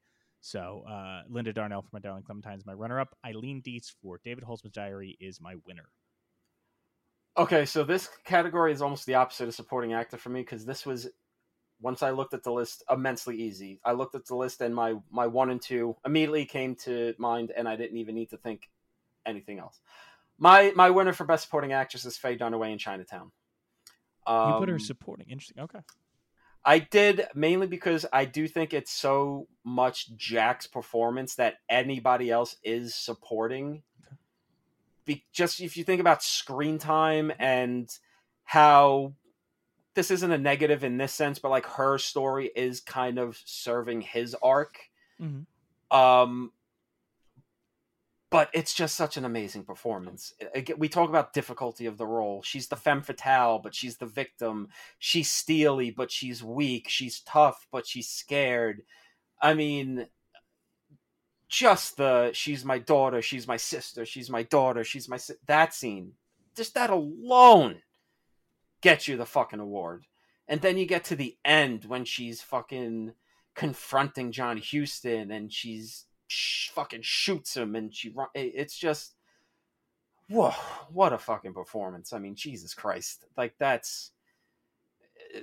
So uh, Linda Darnell for My Darling Clementine is my runner-up. Eileen Dietz for David Holzman's Diary is my winner. Okay, so this category is almost the opposite of supporting actor for me because this was once I looked at the list immensely easy. I looked at the list and my my one and two immediately came to mind, and I didn't even need to think anything else. My my winner for best supporting actress is Faye Dunaway in Chinatown. you put her Um, supporting. Interesting. Okay. I did mainly because I do think it's so much Jack's performance that anybody else is supporting. Be, just if you think about screen time and how this isn't a negative in this sense, but like her story is kind of serving his arc. Mhm. Um, but it's just such an amazing performance. We talk about difficulty of the role. She's the femme fatale, but she's the victim. She's steely, but she's weak. She's tough, but she's scared. I mean, just the she's my daughter, she's my sister, she's my daughter, she's my si-, that scene. Just that alone gets you the fucking award. And then you get to the end when she's fucking confronting John Huston and she's sh- fucking shoots him and she run- it's just whoa what a fucking performance. I mean jesus christ. Like that's uh,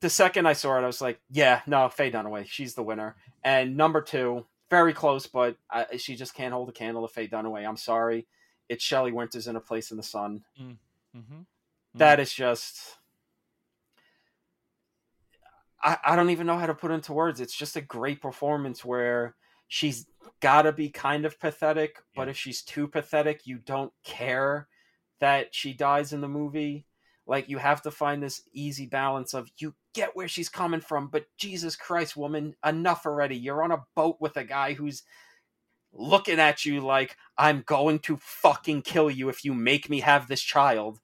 the second i saw it i was like yeah no faye dunaway she's the winner. And number two very close but I, she just can't hold a candle to faye dunaway. I'm sorry. It's shelley winters in a place in the sun. Mm-hmm. that is just I, I don't even know how to put into words. It's just a great performance where she's gotta be kind of pathetic but if she's too pathetic you don't care that she dies in the movie. Like you have to find this easy balance of you get where she's coming from but jesus christ woman enough already. You're on a boat with a guy who's looking at you like i'm going to fucking kill you if you make me have this child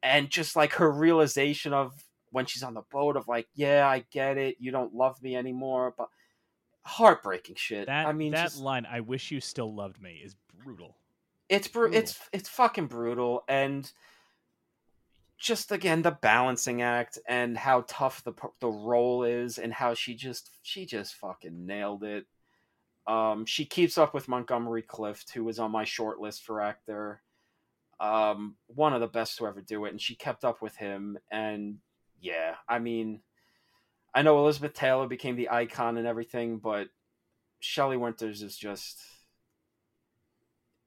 and just like her realization of when she's on the boat of like yeah i get it you don't love me anymore but heartbreaking shit That i mean that just, line, "I wish you still loved me," is brutal. it's bru- brutal. it's it's fucking brutal and just again the balancing act and how tough the the role is and how she just she just fucking nailed it um she keeps up with montgomery clift who was on my short list for actor um one of the best to ever do it and she kept up with him and yeah i mean i know elizabeth taylor became the icon and everything but shelley winters is just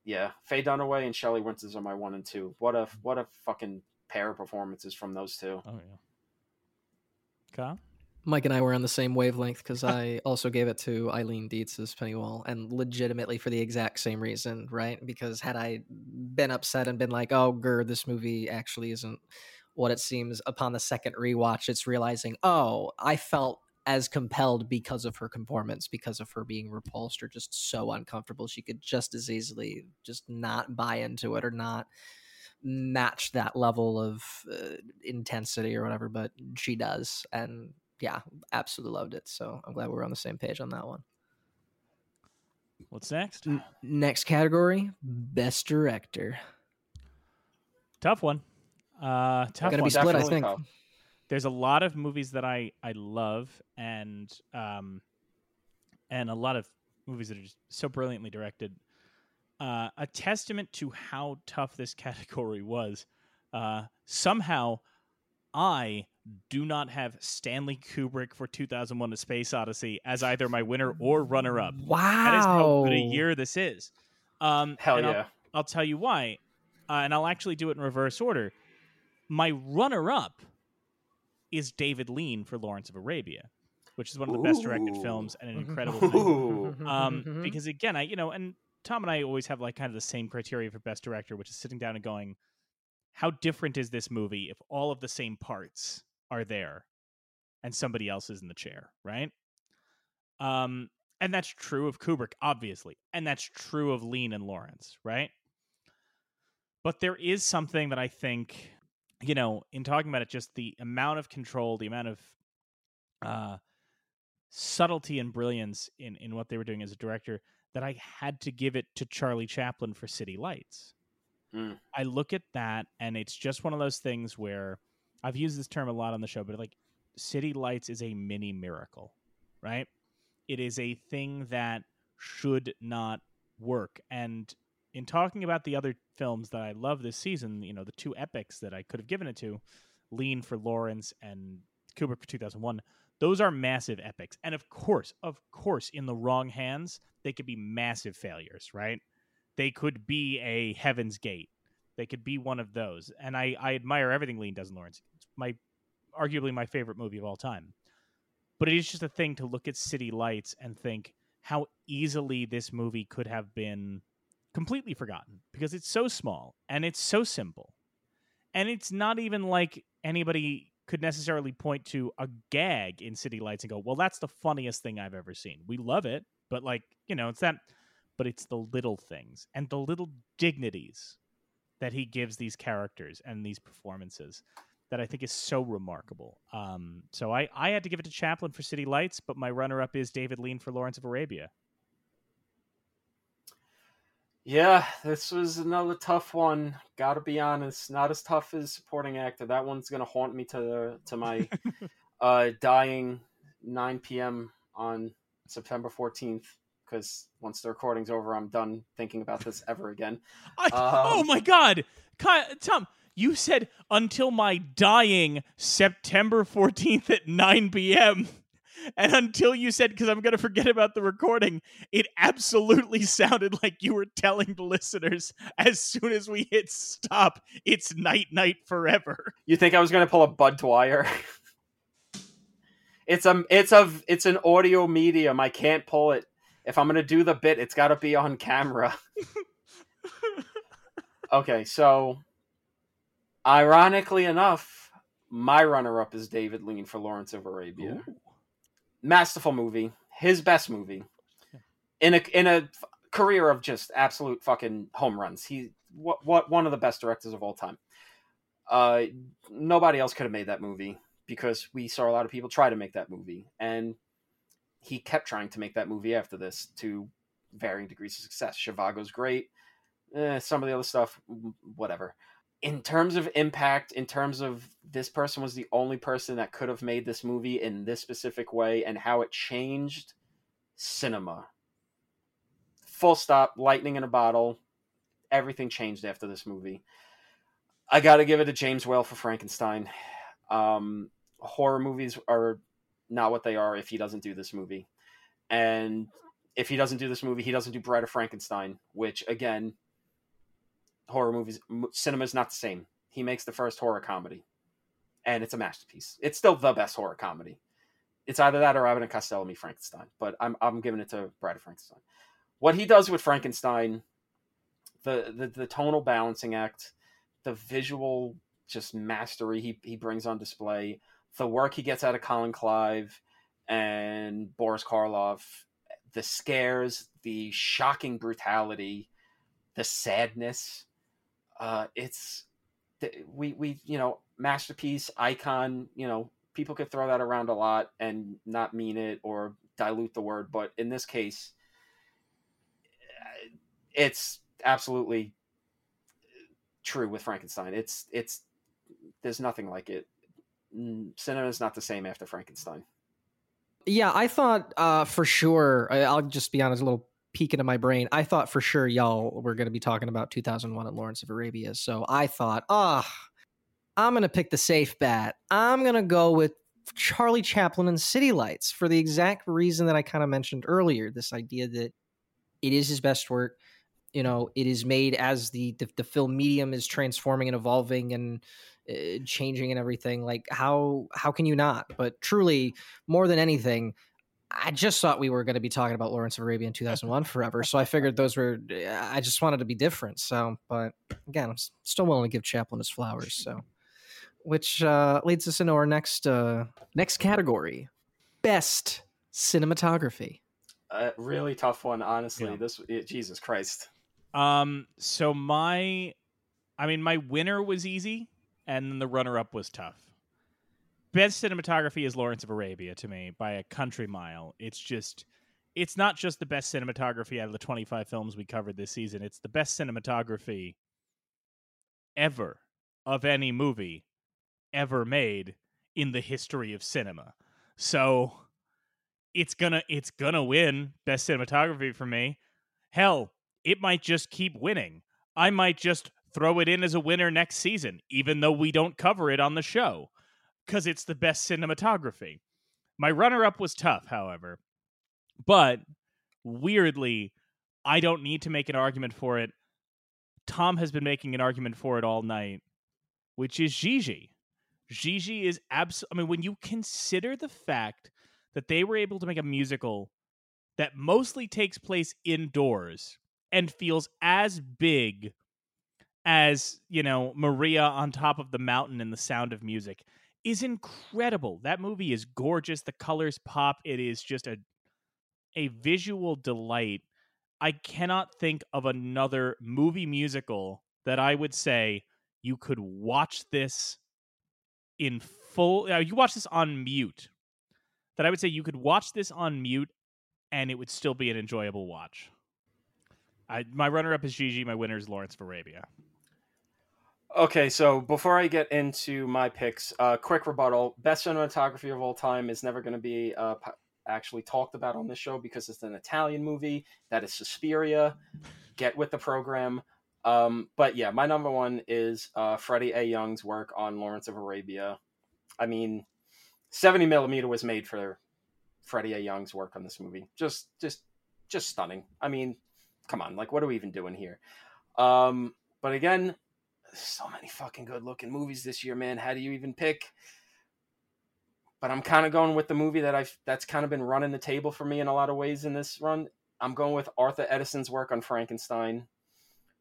yeah, Faye Dunaway and Shelley Winters are my one and two. What a what a fucking pair of performances from those two. Oh yeah. Kyle? Mike and I were on the same wavelength because I also gave it to Eileen Dietz's Penny Wohl, and legitimately for the exact same reason, right? Because had I been upset and been like, "Oh, grr, this movie actually isn't what it seems," upon the second rewatch, it's realizing, "Oh, I felt as compelled because of her performance, because of her being repulsed or just so uncomfortable. She could just as easily just not buy into it or not." match that level of uh, intensity or whatever but she does and yeah, absolutely loved it. So I'm glad we're on the same page on that one. What's next? N- next category, best director. Tough one. Uh, tough Gonna one. be split, I think. tough. There's a lot of movies that I I love, and um, and a lot of movies that are just so brilliantly directed. Uh, a testament to how tough this category was. Uh, somehow, I do not have Stanley Kubrick for 2001: A Space Odyssey as either my winner or runner-up. Wow. That is how good a year this is. Um, Hell and I'll- yeah. I'll tell you why, uh, and I'll actually do it in reverse order. My runner-up is David Lean for Lawrence of Arabia, which is one of the best directed films and an incredible thing. Um, because again, I you know, and Tom and I always have like kind of the same criteria for best director, which is sitting down and going, how different is this movie if all of the same parts are there, and somebody else is in the chair, right? Um, and that's true of Kubrick, obviously, and that's true of Lean and Lawrence, right? But there is something that I think you know, in talking about it, just the amount of control, the amount of uh, subtlety and brilliance in in what they were doing as a director, that I had to give it to Charlie Chaplin for City Lights. Mm. I look at that, and it's just one of those things where I've used this term a lot on the show, but like City Lights is a mini miracle, right? It is a thing that should not work. And in talking about the other films that I love this season, you know, the two epics that I could have given it to, Lean for Lawrence and Kubrick for 2001, those are massive epics. And of course, of course, in the wrong hands, they could be massive failures, right? They could be a Heaven's Gate. They could be one of those. And I, I admire everything Lean does in Lawrence. It's my arguably my favorite movie of all time. But it is just a thing to look at City Lights and think how easily this movie could have been completely forgotten because it's so small and it's so simple. And it's not even like anybody could necessarily point to a gag in City Lights and go, well, that's the funniest thing I've ever seen. We love it, but like, you know, it's that, but it's the little things and the little dignities that he gives these characters and these performances that I think is so remarkable. Um, so I, I had to give it to Chaplin for City Lights, but my runner up is David Lean for Lawrence of Arabia. Yeah, this was another tough one. Got to be honest, not as tough as supporting actor. That one's gonna haunt me to to my uh, dying 9 p.m. on September 14th. Because once the recording's over, I'm done thinking about this ever again. I, oh Um, my God, Tom, you said until my dying September 14th at 9 p.m. And until you said, because I'm going to forget about the recording, it absolutely sounded like you were telling the listeners as soon as we hit stop, it's night, night forever. You think I was gonna pull a Budd Dwyer? it's a it's a it's an audio medium. I can't pull it. If I'm gonna do the bit, it's got to be on camera. okay, so ironically enough, my runner-up is David Lean for Lawrence of Arabia. Masterful movie, his best movie, in a in a career of just absolute fucking home runs. He what what one of the best directors of all time. Uh, nobody else could have made that movie because we saw a lot of people try to make that movie, and he kept trying to make that movie after this to varying degrees of success. Zhivago's great. Eh, some of the other stuff, mm, whatever. In terms of impact, in terms of this person was the only person that could have made this movie in this specific way and how it changed cinema. Full stop, lightning in a bottle. Everything changed after this movie. I got to give it to James Whale for Frankenstein. Um, horror movies are not what they are if he doesn't do this movie. And if he doesn't do this movie, he doesn't do Bride of Frankenstein, which again, horror movies, cinema is not the same. He makes the first horror comedy, and it's a masterpiece. It's still the best horror comedy. It's either that or Abbott and Costello meet Frankenstein, but I'm I'm giving it to Bride of Frankenstein. What he does with Frankenstein, the the, the tonal balancing act, the visual just mastery he, he brings on display, the work he gets out of Colin Clive and Boris Karloff, the scares, the shocking brutality, the sadness. Uh, it's we we you know masterpiece icon. You know people could throw that around a lot and not mean it or dilute the word, but in this case, it's absolutely true with Frankenstein. It's it's there's nothing like it. Cinema is not the same after Frankenstein. Yeah, I thought uh, for sure. I'll just be honest, a little peek into my brain. I thought for sure y'all were going to be talking about 2001 at Lawrence of Arabia. So I thought, ah, I'm going to pick the safe bet. I'm going to go with Charlie Chaplin and City Lights for the exact reason that I kind of mentioned earlier. This idea that it is his best work. You know, it is made as the the, the film medium is transforming and evolving and uh, changing and everything. Like how how can you not? But truly, more than anything, I just thought we were going to be talking about Lawrence of Arabia in 2001 forever. So I figured those were. I just wanted to be different. So, but again, I'm still willing to give Chaplin his flowers. So, which uh, leads us into our next uh, next category: best cinematography. A really tough one, honestly. Yeah. This it, Jesus Christ. Um, so my, I mean, my winner was easy. and then the runner-up was tough. Best cinematography is Lawrence of Arabia to me by a country mile. It's just it's not just the best cinematography out of the 25 films we covered this season. It's the best cinematography ever of any movie ever made in the history of cinema. So it's gonna it's gonna win best cinematography for me. Hell, it might just keep winning. I might just throw it in as a winner next season, even though we don't cover it on the show, because it's the best cinematography. My runner up was tough, however, but weirdly, I don't need to make an argument for it. Tom has been making an argument for it all night, which is Gigi. Gigi is absolutely. I mean, when you consider the fact that they were able to make a musical that mostly takes place indoors and feels as big as, you know, Maria on top of the mountain and the sound of music is incredible. That movie is gorgeous. The colors pop. It is just a a visual delight. I cannot think of another movie musical that I would say you could watch this in full. Uh, you watch this on mute. That I would say you could watch this on mute, and it would still be an enjoyable watch. I, my runner-up is Gigi. My winner is Lawrence of Arabia. Okay, so before I get into my picks, uh, quick rebuttal: best cinematography of all time is never going to be uh, actually talked about on this show because it's an Italian movie. That is Suspiria. Get with the program. Um, but yeah, my number one is uh, Freddie A. Young's work on Lawrence of Arabia. I mean, 70 millimeter was made for Freddie A. Young's work on this movie. Just, just, just stunning. I mean, come on, like, what are we even doing here? Um, but again, so many fucking good looking movies this year, man. How do you even pick? But I'm kind of going with the movie that I've that's kind of been running the table for me in a lot of ways in this run. I'm going with Arthur Edeson's work on Frankenstein.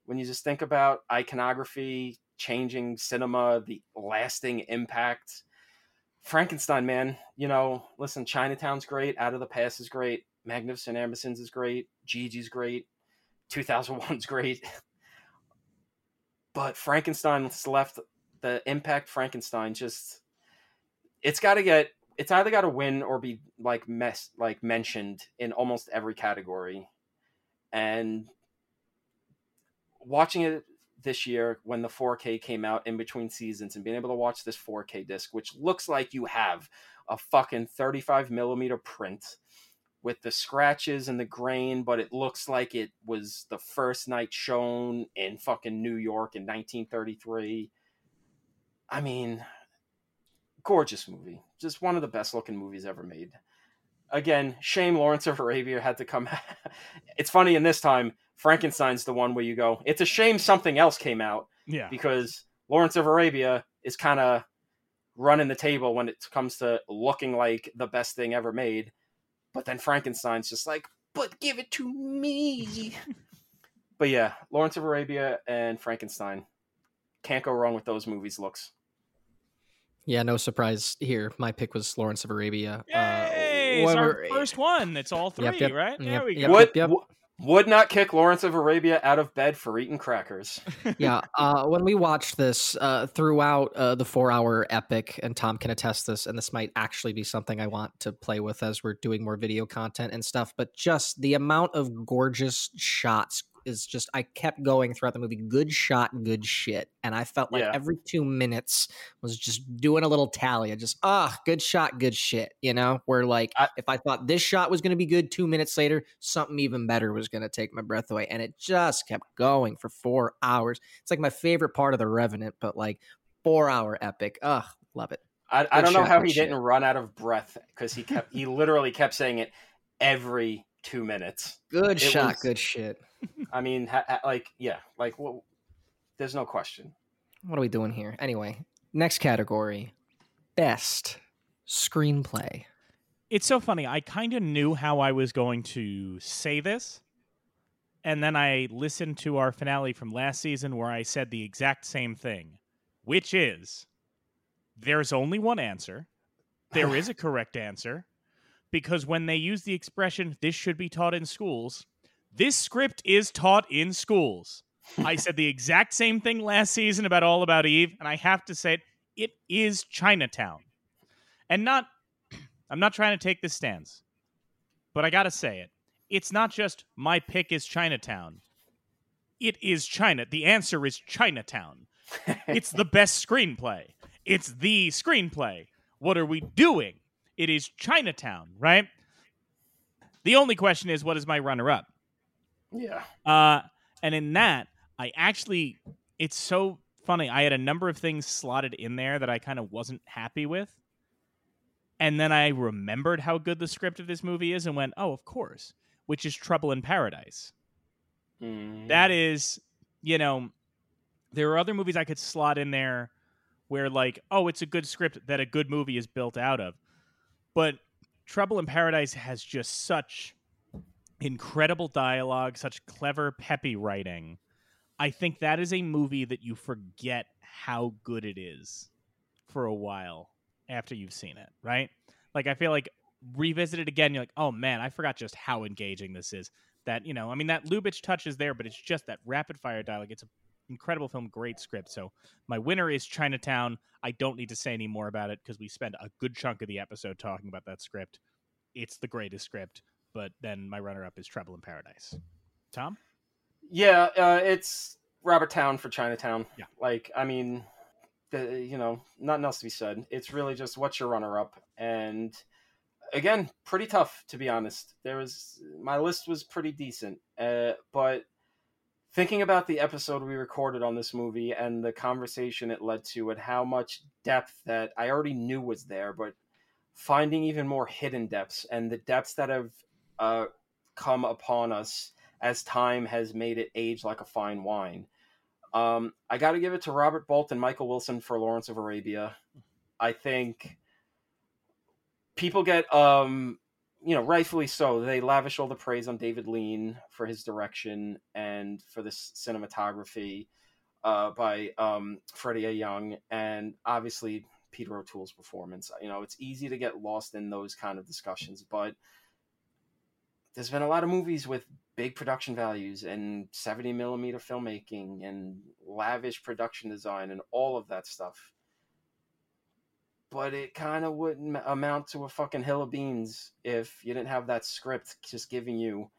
When you just think about iconography, changing cinema, the lasting impact. Frankenstein, man, you know, listen, Chinatown's great, Out of the Past is great, Magnificent Ambersons is great, Gigi's great, 2001's great. but Frankenstein's left the impact Frankenstein just it's got to get it's either got to win or be like mess like mentioned in almost every category. And watching it this year when the 4K came out in between seasons and being able to watch this 4K disc, which looks like you have a fucking 35 millimeter print with the scratches and the grain, but it looks like it was the first night shown in fucking New York in 1933. I mean, gorgeous movie. Just one of the best looking movies ever made. Again, shame Lawrence of Arabia had to come. it's funny in this time, Frankenstein's the one where you go, it's a shame something else came out. Yeah. Because Lawrence of Arabia is kind of running the table when it comes to looking like the best thing ever made. But then Frankenstein's just like, but give it to me. but yeah, Lawrence of Arabia and Frankenstein. Can't go wrong with those movies' looks. Yeah, no surprise here. My pick was Lawrence of Arabia. Yay! Uh, it's our first one. It's all three, Yep, yep, right? There we yep, go. Would, yep. w- would not kick Lawrence of Arabia out of bed for eating crackers. yeah, uh, when we watched this uh, throughout uh, the four-hour epic, and Tom can attest this, and this might actually be something I want to play with as we're doing more video content and stuff. But just the amount of gorgeous shots is just I kept going throughout the movie. Good shot, good shit, and I felt like Yeah. every two minutes was just doing a little tally. I just ah, good shot, good shit. You know, where like I- if I thought this shot was going to be good, two minutes later, something even better was going to take my breath away, and it just kept going for four hours. It's like my favorite part of the Revenant, but like four hour epic. Ugh, love it. I, I don't know how he shit. didn't run out of breath because he kept he literally kept saying it every two minutes. Good It shot, was- good shit. I mean, ha, ha- like yeah, like well, there's no question. What are we doing here? Anyway, next category best screenplay. It's so funny. I kind of knew how I was going to say this. And then I listened to our finale from last season where I said the exact same thing, which is there's only one answer. There is a correct answer. Because when they use the expression, this should be taught in schools, this script is taught in schools. I said the exact same thing last season about All About Eve, and I have to say it, it is Chinatown. And not I'm not trying to take this stance, but I gotta say it. It's not just my pick is Chinatown. It is China. The answer is Chinatown. it's the best screenplay. It's the screenplay. What are we doing? It is Chinatown, right? The only question is, what is my runner up? Yeah. Uh, and in that, I actually, it's so funny. I had a number of things slotted in there that I kind of wasn't happy with. And then I remembered how good the script of this movie is and went, oh, of course, which is Trouble in Paradise. Mm. That is, you know, there are other movies I could slot in there where, like, oh, it's a good script that a good movie is built out of. But Trouble in Paradise has just such incredible dialogue, such clever, peppy writing. I think that is a movie that you forget how good it is for a while after you've seen it, right? Like I feel like revisit it again, you're like, oh man, I forgot just how engaging this is. That you know, I mean, that Lubitsch touch is there, but it's just that rapid fire dialogue. It's an incredible film, great script. So my winner is Chinatown. I don't need to say any more about it because we spent a good chunk of the episode talking about that script. It's the greatest script. But then my runner up is Trouble in Paradise. Tom? Yeah, uh, it's Robert Towne for Chinatown. Yeah. Like, I mean, the, you know, nothing else to be said. It's really just what's your runner up, and again, pretty tough to be honest. There was my list was pretty decent, uh, but thinking about the episode we recorded on this movie and the conversation it led to, and how much depth that I already knew was there, but finding even more hidden depths and the depths that have uh, come upon us as time has made it age like a fine wine. Um, I got to give it to Robert Bolt and Michael Wilson for Lawrence of Arabia. I think people get, um, you know, rightfully so. They lavish all the praise on David Lean for his direction and for this cinematography uh, by um, Freddie A. Young, and obviously Peter O'Toole's performance. You know, it's easy to get lost in those kind of discussions, but there's been a lot of movies with big production values and 70 millimeter filmmaking and lavish production design and all of that stuff. But it kind of wouldn't amount to a fucking hill of beans if you didn't have that script just giving you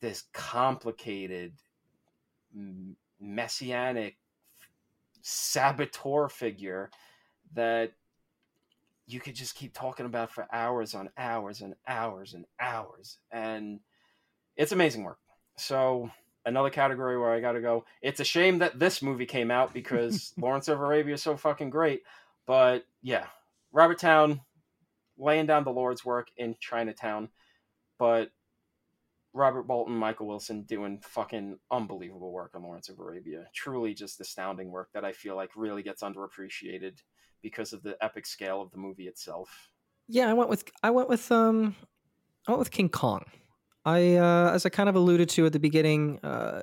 this complicated, messianic saboteur figure that you could just keep talking about for hours on hours and hours and hours. And it's amazing work. So another category where I got to go. It's a shame that this movie came out because Lawrence of Arabia is so fucking great. But yeah, Robert Towne laying down the Lord's work in Chinatown, but Robert Bolton, Michael Wilson doing fucking unbelievable work on Lawrence of Arabia. Truly just astounding work that I feel like really gets underappreciated because of the epic scale of the movie itself. Yeah, I went with I went with um I went with King Kong. I uh, as I kind of alluded to at the beginning, uh,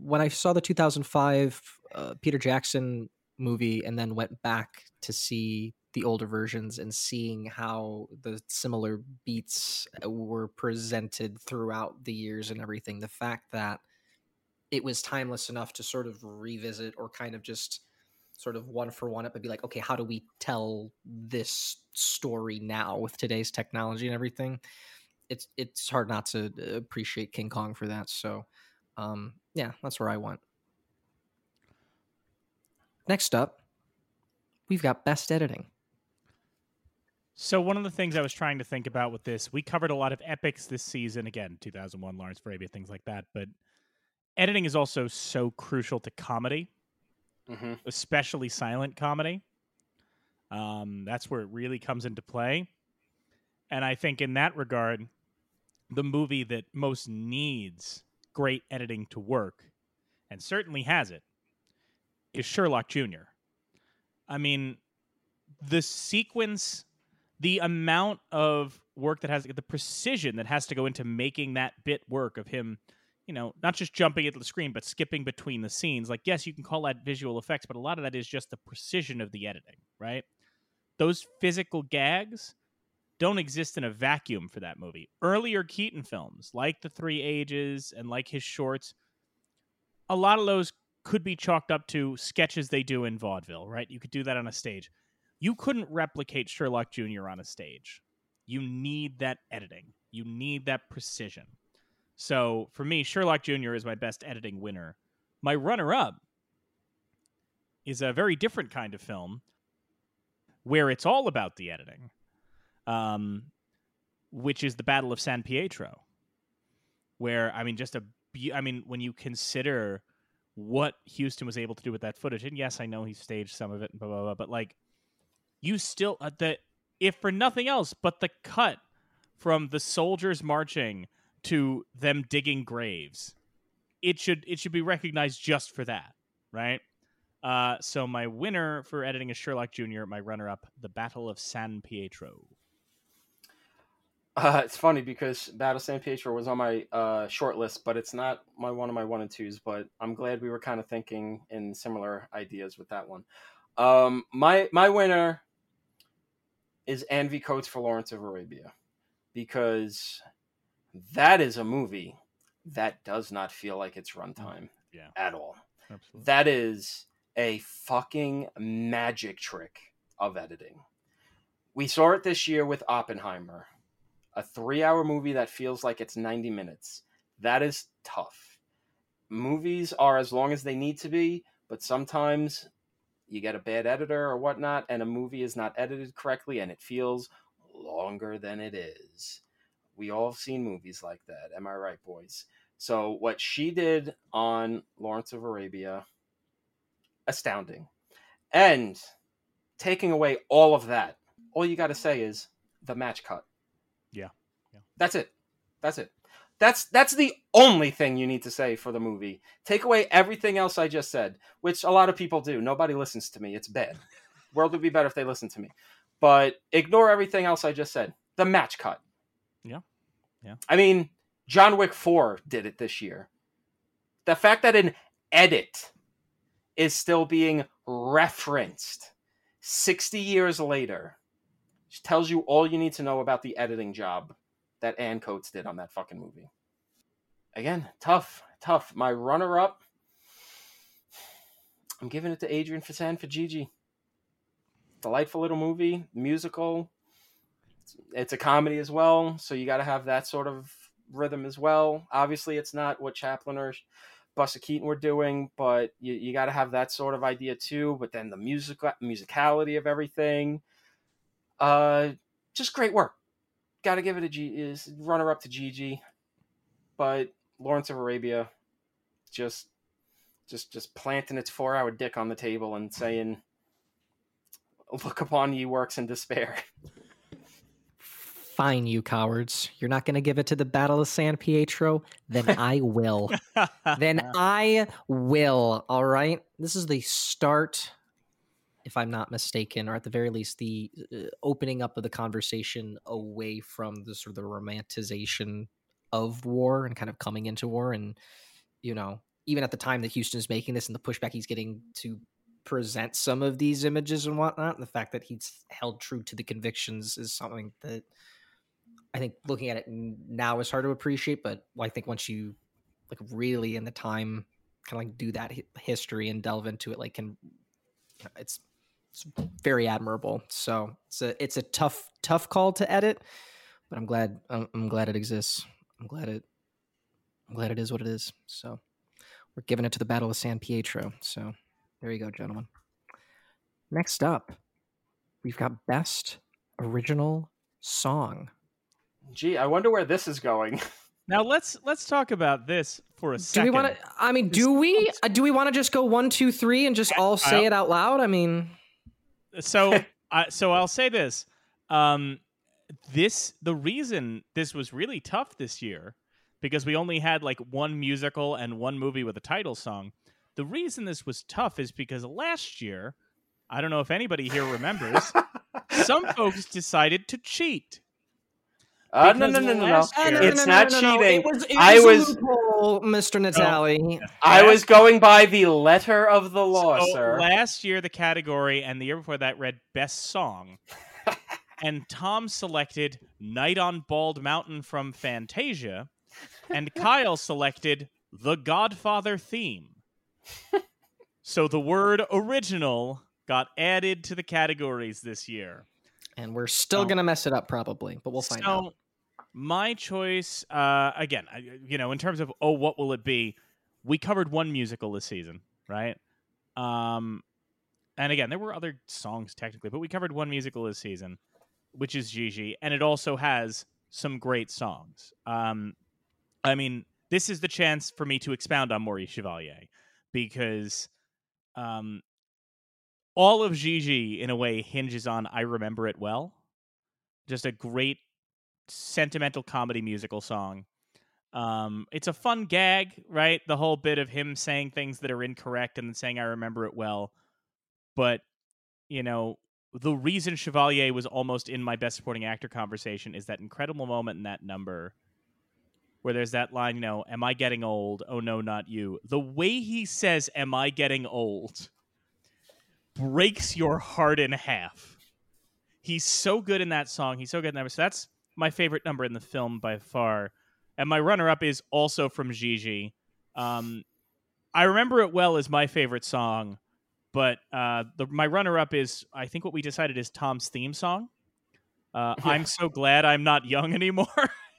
when I saw the 2005 uh, Peter Jackson movie and then went back to see the older versions and seeing how the similar beats uh, were presented throughout the years and everything, the fact that it was timeless enough to sort of revisit or kind of just sort of one for one up and be like, okay, how do we tell this story now with today's technology and everything? It's it's hard not to uh, appreciate King Kong for that. So, um, yeah, that's where I went. Next up, we've got best editing. So one of the things I was trying to think about with this, we covered a lot of epics this season. Again, 2001, Lawrence of Arabia, things like that. But editing is also so crucial to comedy, mm-hmm. especially silent comedy. Um, that's where it really comes into play. And I think in that regard, the movie that most needs great editing to work, and certainly has it, is Sherlock Jr. I mean, the sequence the amount of work that has the precision that has to go into making that bit work of him you know not just jumping into the screen but skipping between the scenes like yes you can call that visual effects but a lot of that is just the precision of the editing right those physical gags don't exist in a vacuum for that movie earlier keaton films like the three ages and like his shorts a lot of those could be chalked up to sketches they do in vaudeville, right? You could do that on a stage. You couldn't replicate Sherlock Jr. on a stage. You need that editing. You need that precision. So for me, Sherlock Jr. is my best editing winner. My runner up is a very different kind of film where it's all about the editing, um, which is the Battle of San Pietro. Where, I mean, just a, I mean, when you consider what Huston was able to do with that footage, and yes, I know he staged some of it and blah, blah, blah, but like, you still, uh, the, if for nothing else, but the cut from the soldiers marching to them digging graves, it should it should be recognized just for that, right? Uh, so my winner for editing is Sherlock Jr. My runner-up, The Battle of San Pietro. Uh, it's funny because Battle of San Pietro was on my uh, short list, but it's not my one of my one and twos. But I'm glad we were kind of thinking in similar ideas with that one. Um, my my winner is Anne V. Coates for Lawrence of Arabia because that is a movie that does not feel like it's mm, runtime yeah. at all. Absolutely. That is a fucking magic trick of editing. We saw it this year with Oppenheimer, a three hour movie that feels like it's 90 minutes. That is tough. Movies are as long as they need to be, but sometimes you get a bad editor or whatnot, and a movie is not edited correctly and it feels longer than it is. We all have seen movies like that. Am I right, boys? So, what she did on Lawrence of Arabia, astounding. And taking away all of that, all you got to say is the match cut. Yeah. Yeah. That's it. That's it. That's that's the only thing you need to say for the movie. Take away everything else I just said, which a lot of people do. Nobody listens to me. It's bad. World would be better if they listened to me. But ignore everything else I just said. The match cut. Yeah. Yeah. I mean, John Wick 4 did it this year. The fact that an edit is still being referenced 60 years later tells you all you need to know about the editing job that Anne Coates did on that fucking movie. Again, tough, tough. My runner up, I'm giving it to Adrienne Fazan for Gigi. Delightful little movie, musical. It's a comedy as well, so you got to have that sort of rhythm as well. Obviously, it's not what Chaplin or Buster Keaton were doing, but you, you got to have that sort of idea too. But then the music musicality of everything, uh, just great work. Got to give it a G is runner up to Gigi, but Lawrence of Arabia, just just just planting its four hour dick on the table and saying, "Look upon ye works in despair." Fine, you cowards. You're not going to give it to the Battle of San Pietro? Then I will. then I will. All right. This is the start, if I'm not mistaken, or at the very least, the uh, opening up of the conversation away from the sort of the romanticization of war and kind of coming into war. And, you know, even at the time that Huston is making this and the pushback he's getting to present some of these images and whatnot, and the fact that he's held true to the convictions is something that I think looking at it now is hard to appreciate, but I think once you like really in the time kind of like do that history and delve into it, like can it's it's very admirable. So it's a it's a tough tough call to edit, but I'm glad I'm glad it exists. I'm glad it I'm glad it is what it is. So we're giving it to the Battle of San Pietro. So there you go, gentlemen. Next up, we've got best original song. Gee, I wonder where this is going. Now let's let's talk about this for a second. Do we want to? I mean, do we uh, do we want to just go one, two, three, and just all say it out loud? I mean, so I so I'll say this. Um, this the reason this was really tough this year because we only had like one musical and one movie with a title song. The reason this was tough is because last year, I don't know if anybody here remembers, some folks decided to cheat. Uh, no, no, Because no, no, no. last year- It's not cheating. It was, it I was, was- a loophole, Mr. Natale. I was going by the letter of the law, So sir. last year, the category and the year before that read Best Song. And Tom selected Night on Bald Mountain from Fantasia. And Kyle selected The Godfather theme. So the word original got added to the categories this year. And we're still Oh. gonna mess it up probably, but we'll find so, out. my choice, uh, again, you know, in terms of oh, what will it be? We covered one musical this season, right? Um, and again, there were other songs technically, but we covered one musical this season, which is Gigi, and it also has some great songs. Um, I mean, this is the chance for me to expound on Maurice Chevalier because, um, all of Gigi in a way hinges on "I Remember It Well." Just a great sentimental comedy musical song. Um, it's a fun gag, right? The whole bit of him saying things that are incorrect and then saying "I remember it well," but you know, the reason Chevalier was almost in my best supporting actor conversation is that incredible moment in that number where there's that line, you know, "Am I getting old? Oh no, not you." The way he says "Am I getting old?" breaks your heart in half. He's so good in that song. He's so good in that. So that's my favorite number in the film by far. And my runner up is also from Gigi. Um, I remember it well as my favorite song, but uh, the, my runner up is I think what we decided is Tom's theme song. Uh, I'm so glad I'm not young anymore,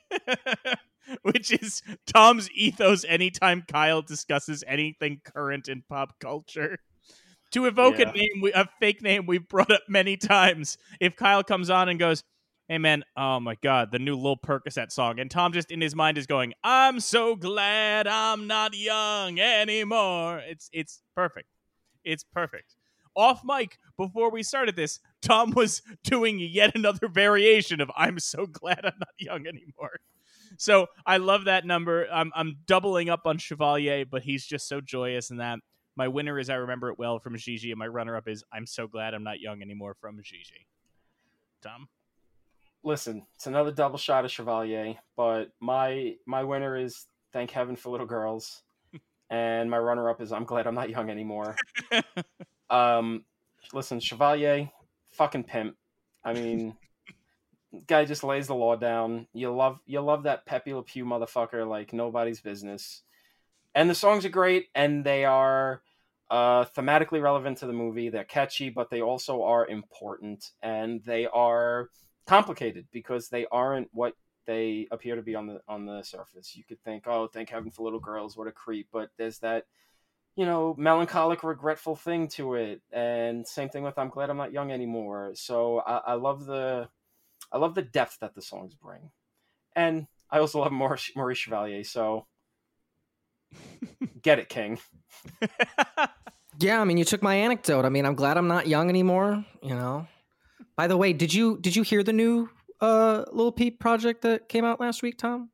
which is Tom's ethos anytime Kyle discusses anything current in pop culture. To evoke Yeah. a name, we, a fake name we've brought up many times. If Kyle comes on and goes, "Hey man, oh my god, the new Lil Percocet song," and Tom just in his mind is going, "I'm so glad I'm not young anymore." It's it's perfect. It's perfect. Off mic before we started this, Tom was doing yet another variation of "I'm so glad I'm not young anymore." So I love that number. I'm I'm doubling up on Chevalier, but he's just so joyous in that. My winner is I remember it well from Gigi, and my runner up is I'm so glad I'm not young anymore from Gigi. Tom. Listen, it's another double shot of Chevalier, but my my winner is Thank Heaven for Little Girls, and my runner up is I'm glad I'm not young anymore. um, listen, Chevalier, fucking pimp. I mean, guy just lays the law down. You love you love that Pepe Le Pew motherfucker like nobody's business. And the songs are great, and they are uh, thematically relevant to the movie. They're catchy, but they also are important, and they are complicated because they aren't what they appear to be on the on the surface. You could think, oh, thank heaven for little girls, what a creep, but there's that you know melancholic, regretful thing to it, and same thing with I'm glad I'm not young anymore. So I, I love the I love the depth that the songs bring, and I also love Maurice, Maurice Chevalier. So get it, King. Yeah, I mean, you took my anecdote. I mean, I'm glad I'm not young anymore. You know. By the way, did you did you hear the new uh Little Peep project that came out last week, Tom?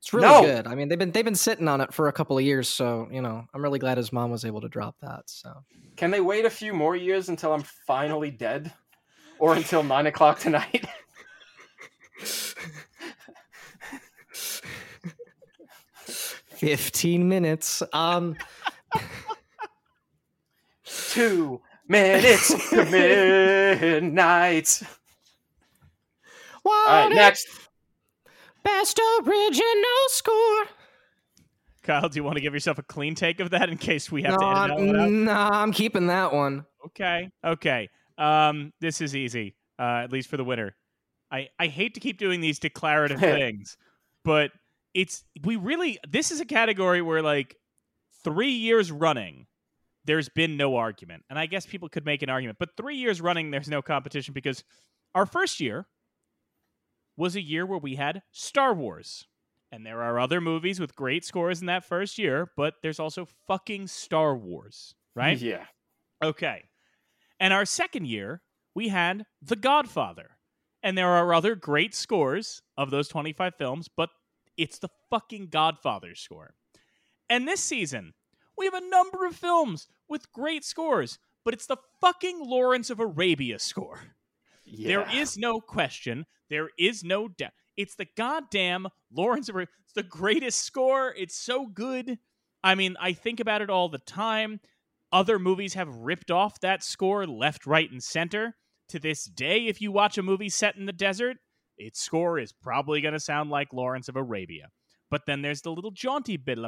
It's really No. good. I mean, they've been they've been sitting on it for a couple of years, so you know, I'm really glad his mom was able to drop that. So Can they wait a few more years until I'm finally dead, or until nine o'clock tonight? fifteen minutes. Um, Two minutes to midnight. All right, what next. best original score? Kyle, do you want to give yourself a clean take of that in case we have No, to edit that one out? nah, I'm keeping that one. Okay. Okay. Um, this is easy, uh, at least for the winner. I, I hate to keep doing these declarative things, but it's we really this is a category where like three years running, there's been no argument. And I guess people could make an argument, but three years running, there's no competition because our first year was a year where we had Star Wars. And there are other movies with great scores in that first year, but there's also fucking Star Wars, right? Yeah. Okay. And our second year, we had The Godfather. And there are other great scores of those 25 films, but it's the fucking Godfather score. And this season, we have a number of films with great scores, but it's the fucking Lawrence of Arabia score. yeah. There is no question. There is no doubt. It's the goddamn Lawrence. of It's the greatest score. It's so good. I mean, I think about it all the time. Other movies have ripped off that score left, right, and center. To this day, if you watch a movie set in the desert, its score is probably going to sound like Lawrence of Arabia. But then there's the little jaunty bit.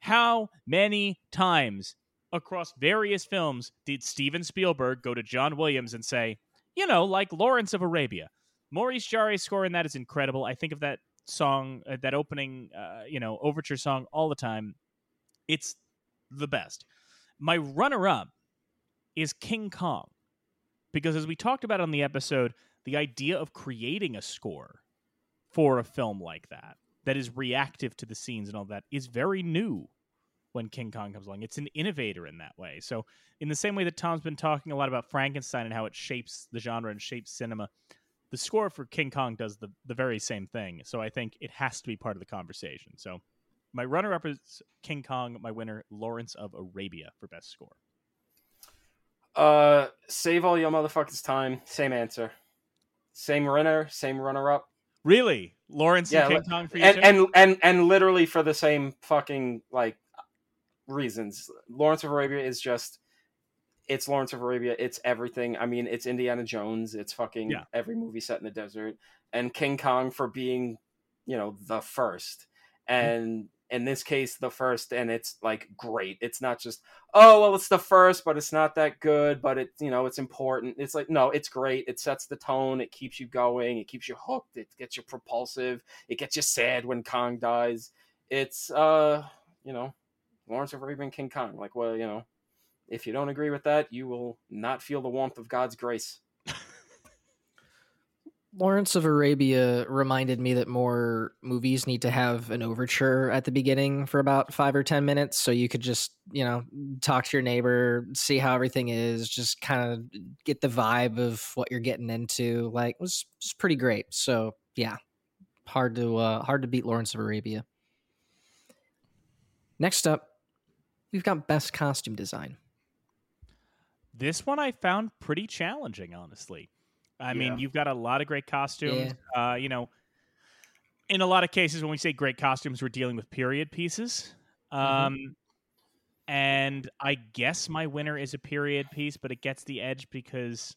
How many times across various films did Steven Spielberg go to John Williams and say, you know, like Lawrence of Arabia? Maurice Jarre's score in that is incredible. I think of that song, uh, that opening, uh, you know, overture song all the time. It's the best. My runner up is King Kong. Because as we talked about on the episode, the idea of creating a score for a film like that, that is reactive to the scenes and all that, is very new when King Kong comes along. It's an innovator in that way. So, in the same way that Tom's been talking a lot about Frankenstein and how it shapes the genre and shapes cinema, the score for King Kong does the, the very same thing. So, I think it has to be part of the conversation. So, my runner up is King Kong. My winner, Lawrence of Arabia, for best score. Uh, save all your motherfuckers time. Same answer. Same runner. Same runner up. Really, Lawrence yeah, and King Kong for you and, and and and literally for the same fucking like reasons. Lawrence of Arabia is just it's Lawrence of Arabia. It's everything. I mean, it's Indiana Jones. It's fucking Yeah. every movie set in the desert. And King Kong for being, you know, the first. And in this case, the first, and it's like great. It's not just, oh well, it's the first, but it's not that good. But it, you know, it's important. It's like no, it's great. It sets the tone. It keeps you going. It keeps you hooked. It gets you propulsive. It gets you sad when Kong dies. It's uh, you know, Lawrence of Arabia King Kong. Like, well, you know, if you don't agree with that, you will not feel the warmth of God's grace. Lawrence of Arabia reminded me that more movies need to have an overture at the beginning for about five or 10 minutes. So you could just, you know, talk to your neighbor, see how everything is, just kind of get the vibe of what you're getting into. Like, it was, it was pretty great. So, yeah, hard to, uh, hard to beat Lawrence of Arabia. Next up, we've got Best Costume Design. This one I found pretty challenging, honestly. I mean, you've got a lot of great costumes. Uh, you know, in a lot of cases, when we say great costumes, we're dealing with period pieces. Um, And I guess my winner is a period piece, but it gets the edge because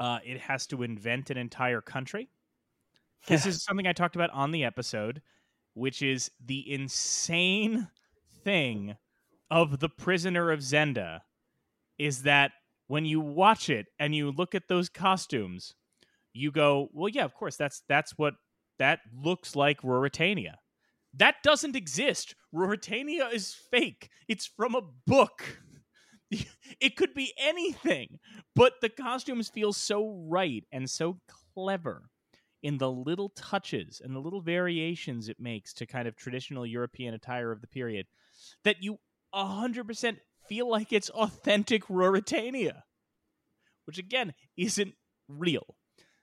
uh, it has to invent an entire country. This is something I talked about on the episode, which is the insane thing of The Prisoner of Zenda is that when you watch it and you look at those costumes, you go, "Well, yeah, of course, that's that's what that looks like Ruritania." That doesn't exist. Ruritania is fake. It's from a book. It could be anything, but the costumes feel so right and so clever in the little touches and the little variations it makes to kind of traditional European attire of the period that you 100% feel like it's authentic Ruritania, which again isn't real.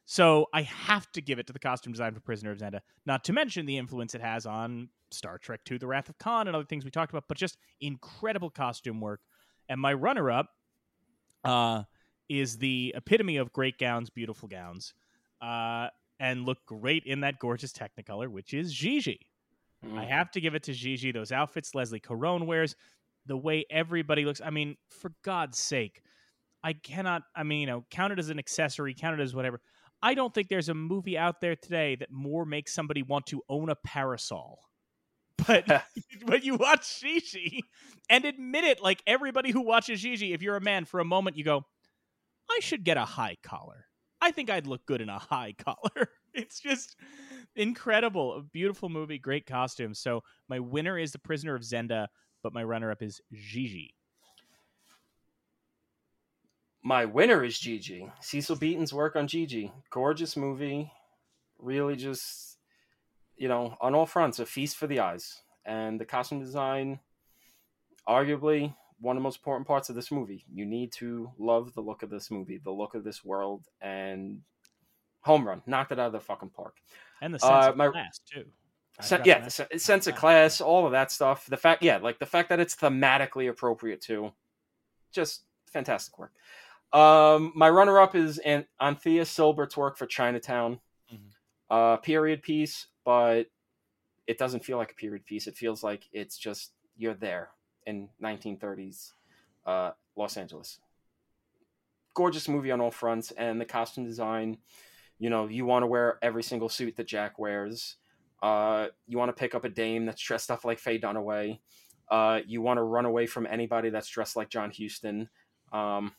So I have to give it to the costume design for Prisoner of Zenda, not to mention the influence it has on Star Trek II, The Wrath of Khan, and other things we talked about, but just incredible costume work. And my runner up uh, is the epitome of great gowns, beautiful gowns, uh, and look great in that gorgeous Technicolor, which is Gigi. Mm. I have to give it to Gigi. Those outfits Leslie Caron wears, the way everybody looks. I mean, for God's sake, I cannot. I mean, you know, count it as an accessory, count it as whatever. I don't think there's a movie out there today that more makes somebody want to own a parasol. But when you watch Gigi and admit it, like everybody who watches Gigi, if you're a man, for a moment you go, I should get a high collar. I think I'd look good in a high collar. It's just incredible. A beautiful movie, great costumes. So my winner is The Prisoner of Zenda, but my runner up is Gigi. My winner is Gigi. Cecil Beaton's work on Gigi. Gorgeous movie. Really just, you know, on all fronts, a feast for the eyes. And the costume design, arguably one of the most important parts of this movie. You need to love the look of this movie, the look of this world, and home run. Knocked it out of the fucking park. And the sense Uh, of my- class, too. Sen- yeah, sense of class, all of that stuff. The fact, yeah, like the fact that it's thematically appropriate too, just fantastic work. Um, my runner-up is An- Anthea Sylbert's work for Chinatown, Mhm. uh, period piece, but it doesn't feel like a period piece. It feels like it's just you're there in 1930s uh, Los Angeles. Gorgeous movie on all fronts, and the costume design. You know, you want to wear every single suit that Jack wears. Uh, you want to pick up a dame that's dressed up like Faye Dunaway. Uh, you want to run away from anybody that's dressed like John Huston. Um,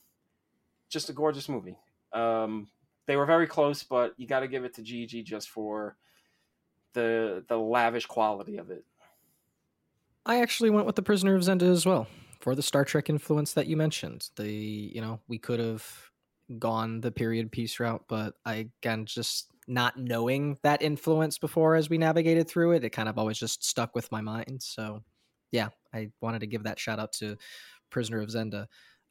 just a gorgeous movie. Um, they were very close, but you got to give it to Gigi just for the the lavish quality of it. I actually went with the Prisoner of Zenda as well for the Star Trek influence that you mentioned. The you know we could have gone the period piece route, but I again just not knowing that influence before as we navigated through it, it kind of always just stuck with my mind. So yeah, I wanted to give that shout out to Prisoner of Zenda.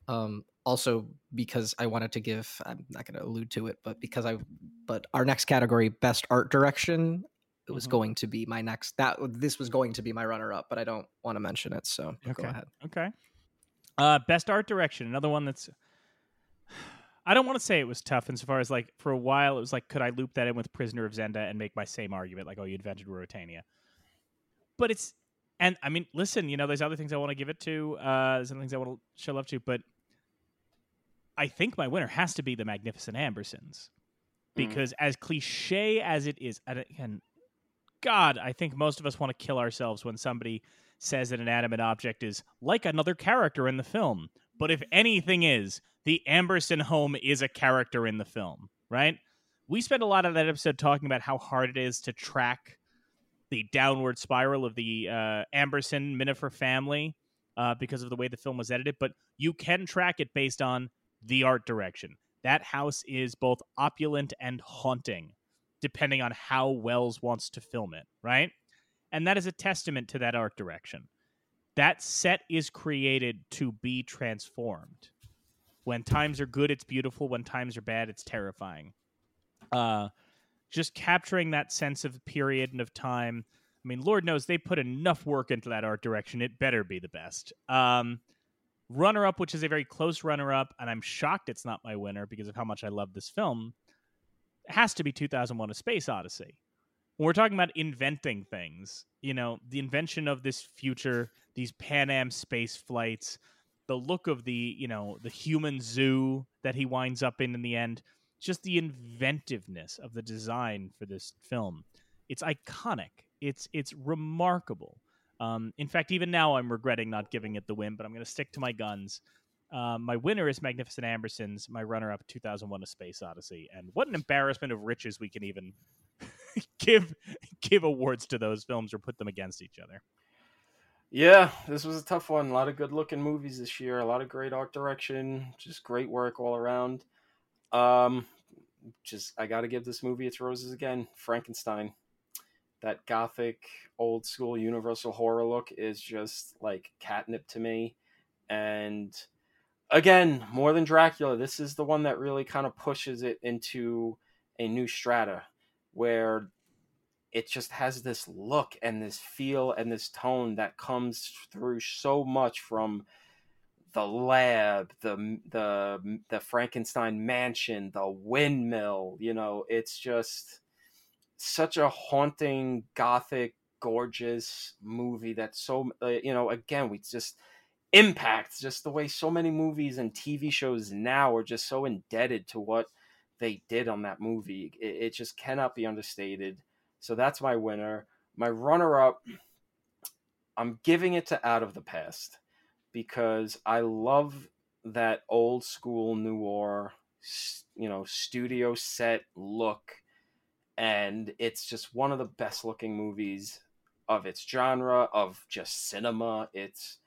Um, also because I wanted to give I'm not going to allude to it, but because I but our next category, best art direction, it was mm-hmm. going to be my next that this was going to be my runner up, but I don't want to mention it. So okay. go ahead. Okay. Uh, best art direction, another one that's. I don't want to say it was tough insofar as like for a while it was like could I loop that in with Prisoner of Zenda and make my same argument like oh you invented Ruritania, but it's and I mean listen you know there's other things I want to give it to uh, there's other things I want to show love to but I think my winner has to be the Magnificent Ambersons mm. because mm. as cliche as it is and God, I think most of us want to kill ourselves when somebody says that an animate object is like another character in the film. But if anything is, the Amberson home is a character in the film, right? We spent a lot of that episode talking about how hard it is to track the downward spiral of the uh, Amberson Minafer family uh, because of the way the film was edited, but you can track it based on the art direction. That house is both opulent and haunting depending on how Welles wants to film it, right? And that is a testament to that art direction. That set is created to be transformed. When times are good, it's beautiful. When times are bad, it's terrifying. Uh, just capturing that sense of period and of time. I mean, Lord knows they put enough work into that art direction. It better be the best. Um, runner up, which is a very close runner up, and I'm shocked it's not my winner because of how much I love this film, has to be 2001 A Space Odyssey. When we're talking about inventing things, you know, the invention of this future, these Pan Am space flights, the look of the, you know, the human zoo that he winds up in in the end, just the inventiveness of the design for this film. It's iconic. It's it's remarkable. Um, in fact, even now I'm regretting not giving it the win, but I'm going to stick to my guns. Um, my winner is Magnificent Ambersons. My runner up, 2001: A Space Odyssey. And what an embarrassment of riches we can even give give awards to those films or put them against each other. Yeah, this was a tough one. A lot of good looking movies this year. A lot of great art direction. Just great work all around. Um, just I got to give this movie its roses again. Frankenstein. That gothic, old school, universal horror look is just like catnip to me, and again, more than Dracula, this is the one that really kind of pushes it into a new strata where it just has this look and this feel and this tone that comes through so much from the lab, the the the Frankenstein mansion, the windmill, you know, it's just such a haunting gothic gorgeous movie that's so uh, you know again we just impact just the way so many movies and tv shows now are just so indebted to what they did on that movie. It, it just cannot be understated so that's my winner my runner-up i'm giving it to out of the past because i love that old school noir you know studio set look and it's just one of the best looking movies of its genre of just cinema it's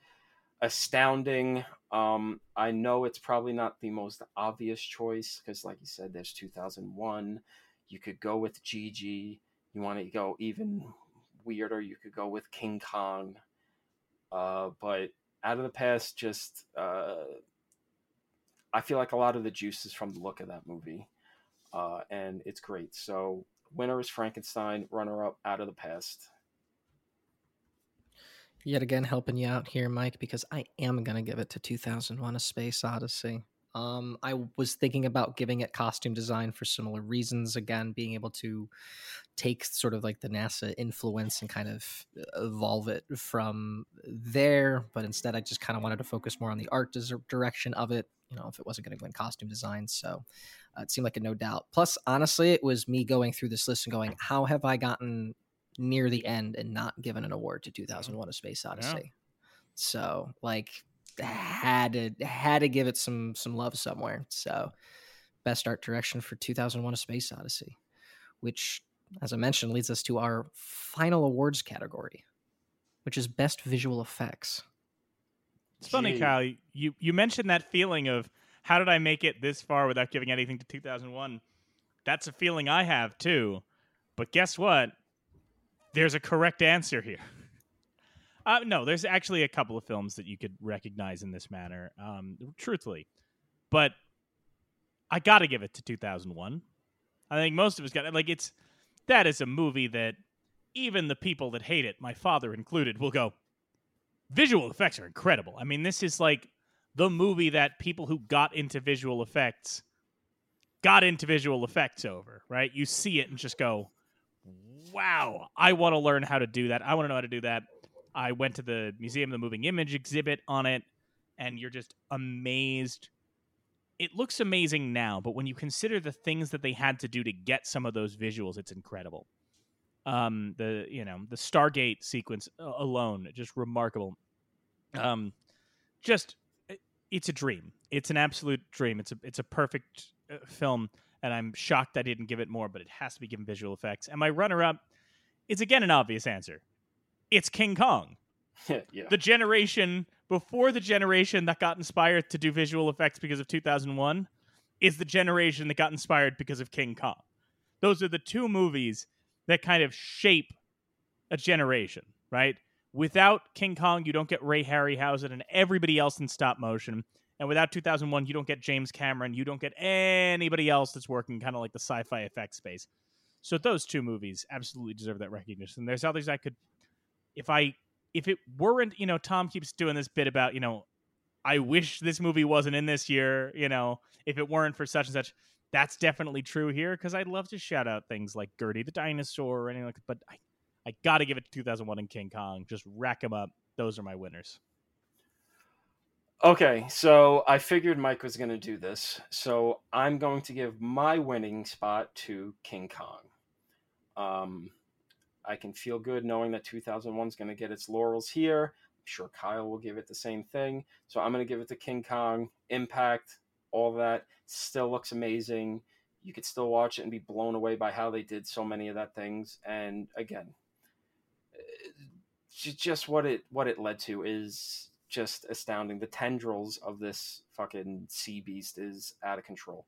astounding. Um, I know it's probably not the most obvious choice because, like you said, there's 2001. You could go with Gigi. You want to go even weirder, you could go with King Kong. Uh, but out of the past, just uh, I feel like a lot of the juice is from the look of that movie, uh, and it's great. So winner is Frankenstein, runner up out of the past yet again helping you out here, Mike, because I am going to give it to 2001 A Space Odyssey. Um, I was thinking about giving it costume design for similar reasons. Again, being able to take sort of like the NASA influence and kind of uh, evolve it from there. But instead, I just kind of wanted to focus more on the art direction of it. You know, if it wasn't going to go in costume design, so uh, it seemed like a no doubt. Plus, honestly, it was me going through this list and going, "How have I gotten near the end and not given an award to 2001: A Space Odyssey. So like had to had to give it some some love somewhere. So best art direction for 2001: A Space Odyssey, which, as I mentioned, leads us to our final awards category, which is best visual effects. It's funny, Gee. Kyle. You you mentioned that feeling of how did I make it this far without giving anything to 2001? That's a feeling I have too. But guess what? There's a correct answer here. Uh, no, there's actually a couple of films that you could recognize in this manner, um, truthfully. But I got to give it to 2001. I think most of us got it. Like, it's that is a movie that even the people that hate it, my father included, will go, visual effects are incredible. I mean, this is like the movie that people who got into visual effects got into visual effects over, right? You see it and just go, wow, I want to learn how to do that. I want to know how to do that. I went to the Museum of the Moving Image exhibit on it, and you're just amazed. It looks amazing now, but when you consider the things that they had to do to get some of those visuals, it's incredible. Um, the you know the Stargate sequence alone, just remarkable. Um, just it's a dream. It's an absolute dream. It's a it's a perfect uh, film, and I'm shocked I didn't give it more, but it has to be given visual effects. And my runner up is again an obvious answer. It's King Kong yeah. the generation before the generation that got inspired to do visual effects because of 2001 is the generation that got inspired because of King Kong. Those are the two movies that kind of shape a generation, right? Without King Kong, you don't get Ray Harryhausen and everybody else in stop motion. And without 2001, you don't get James Cameron. You don't get anybody else that's working kind of like the sci fi effects space. So those two movies absolutely deserve that recognition. There's others I could, if I if it weren't, you know, Tom keeps doing this bit about, you know, I wish this movie wasn't in this year, you know, if it weren't for such and such. That's definitely true here because I'd love to shout out things like Gertie the dinosaur or anything like that, but I, I got to give it to 2001 and King Kong. Just rack them up. Those are my winners. Okay, so I figured Mike was going to do this, so I'm going to give my winning spot to King Kong. Um, I can feel good knowing that 2001 is going to get its laurels here. I'm sure Kyle will give it the same thing. So I'm going to give it to King Kong. Impact, all that still looks amazing. You could still watch it and be blown away by how they did so many of that things. And again, eh, just what it what it led to is just astounding. The tendrils of this fucking sea beast is out of control.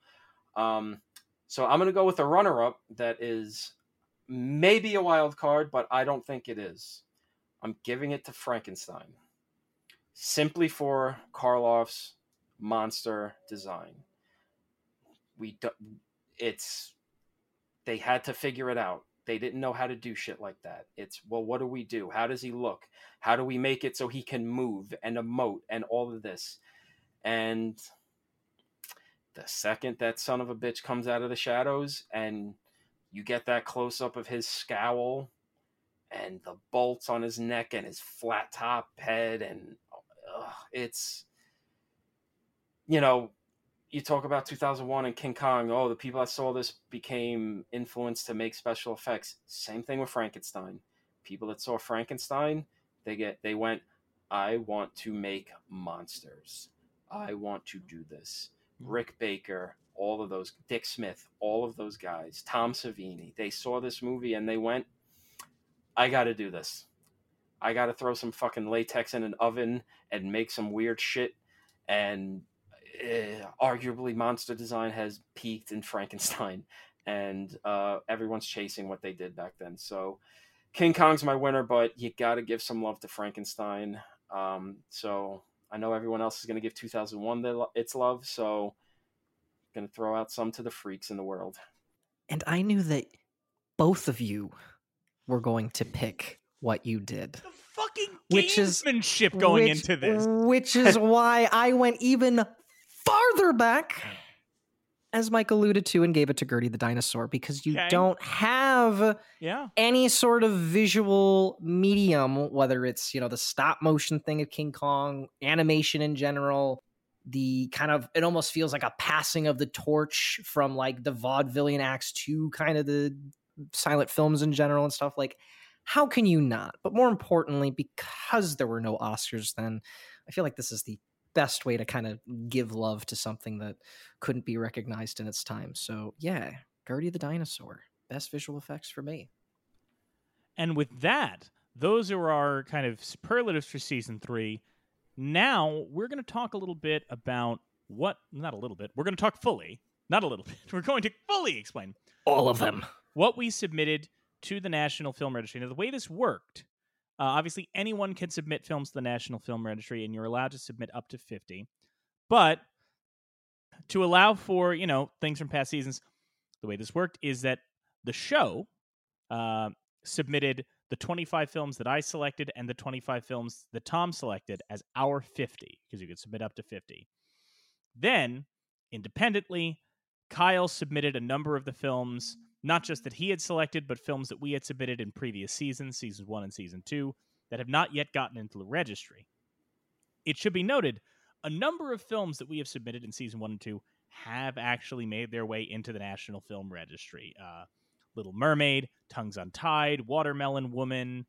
Um, so I'm gonna go with a runner-up that is maybe a wild card, but I don't think it is. I'm giving it to Frankenstein, simply for Karloff's monster design. We do, it's they had to figure it out. They didn't know how to do shit like that. It's well, what do we do? How does he look? How do we make it so he can move and emote and all of this? And the second that son of a bitch comes out of the shadows and you get that close up of his scowl and the bolts on his neck and his flat top head and it's you know you talk about 2001 and King Kong oh the people that saw this became influenced to make special effects. Same thing with Frankenstein. People that saw Frankenstein they get they went I want to make monsters. I want to do this. Hmm. Rick Baker all of those Dick Smith, all of those guys, Tom Savini, they saw this movie and they went, I got to do this. I got to throw some fucking latex in an oven and make some weird shit. And eh, arguably, monster design has peaked in Frankenstein, and uh, everyone's chasing what they did back then. So, King Kong's my winner, but you got to give some love to Frankenstein. Um, so, I know everyone else is going to give 2001 the, its love. So, going to throw out some to the freaks in the world. And I knew that both of you were going to pick what you did. The fucking Which is- going which, into this. Which is why I went even farther back, as Mike alluded to, and gave it to Gertie the dinosaur, because you Okay. don't have Yeah. any sort of visual medium, whether it's, you know, the stop motion thing of King Kong, animation in general, the kind of it almost feels like a passing of the torch from like the vaudevillian acts to kind of the silent films in general and stuff like How can you not? But more importantly, because there were no Oscars then, I feel like this is the best way to kind of give love to something that couldn't be recognized in its time. So, yeah, Gertie the Dinosaur. Best visual effects for me. And with that, those are our kind of superlatives for season three. Now we're going to talk a little bit about what, not a little bit, we're going to talk fully, not a little bit, we're going to fully explain all of them. What we submitted to the National Film Registry. Now, the way this worked, uh, obviously anyone can submit films to the National Film Registry, and you're allowed to submit up to 50. But to allow for, you know, things from past seasons, the way this worked is that the show uh, submitted the 25 films that I selected and the 25 films that Tom selected as our 50, because you could submit up to 50. Then, independently, Kyle submitted a number of the films, not just that he had selected, but films that we had submitted in previous seasons, seasons one and season two, that have not yet gotten into the registry. It should be noted a number of films that we have submitted in season one and two have actually made their way into the National Film Registry. Uh, Little Mermaid, Tongues Untied, Watermelon Woman.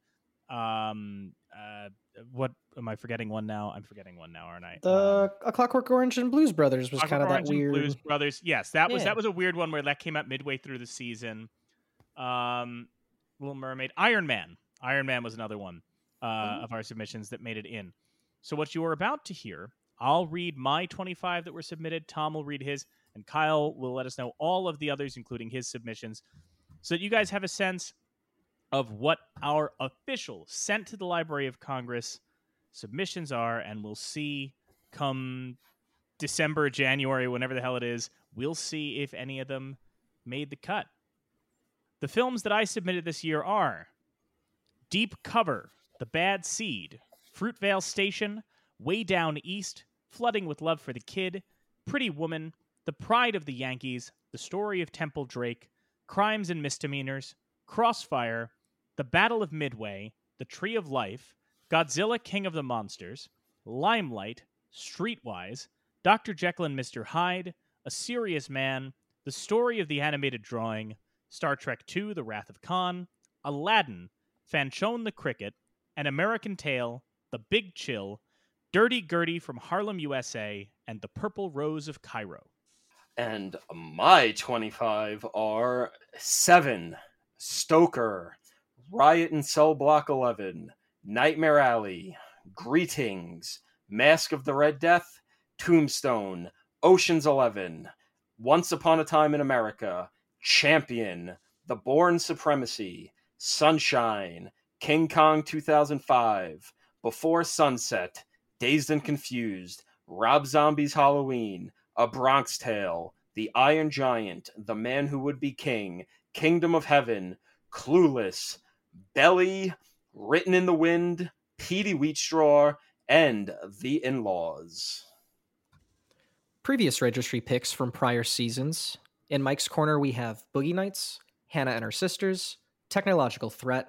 Um, uh, what am I forgetting? One now. I'm forgetting one now, aren't I? The um, A Clockwork Orange and Blues Brothers was kind of that weird. Blues Brothers. Yes, that was that was a weird one where that came out midway through the season. Um, Little Mermaid, Iron Man. Iron Man was another one uh, mm-hmm. of our submissions that made it in. So what you are about to hear, I'll read my 25 that were submitted. Tom will read his, and Kyle will let us know all of the others, including his submissions so that you guys have a sense of what our official sent to the Library of Congress submissions are, and we'll see come December, January, whenever the hell it is, we'll see if any of them made the cut. The films that I submitted this year are Deep Cover, The Bad Seed, Fruitvale Station, Way Down East, Flooding with Love for the Kid, Pretty Woman, The Pride of the Yankees, The Story of Temple Drake, Crimes and Misdemeanors, Crossfire, The Battle of Midway, The Tree of Life, Godzilla King of the Monsters, Limelight, Streetwise, Dr. Jekyll and Mr. Hyde, A Serious Man, The Story of the Animated Drawing, Star Trek II The Wrath of Khan, Aladdin, Fanchon the Cricket, An American Tail, The Big Chill, Dirty Gertie from Harlem, USA, and The Purple Rose of Cairo. And my 25 are Seven, Stoker, Riot in Cell Block 11, Nightmare Alley, Greetings, Masque of the Red Death, Tombstone, Ocean's 11, Once Upon a Time in America, Champion, The Bourne Supremacy, Sunshine, King Kong 2005, Before Sunset, Dazed and Confused, Rob Zombie's Halloween, a Bronx Tale, The Iron Giant, The Man Who Would Be King, Kingdom of Heaven, Clueless, Belly, Written in the Wind, Petey Wheatstraw, and The In Laws. Previous registry picks from prior seasons. In Mike's Corner, we have Boogie Nights, Hannah and Her Sisters, Technological Threat,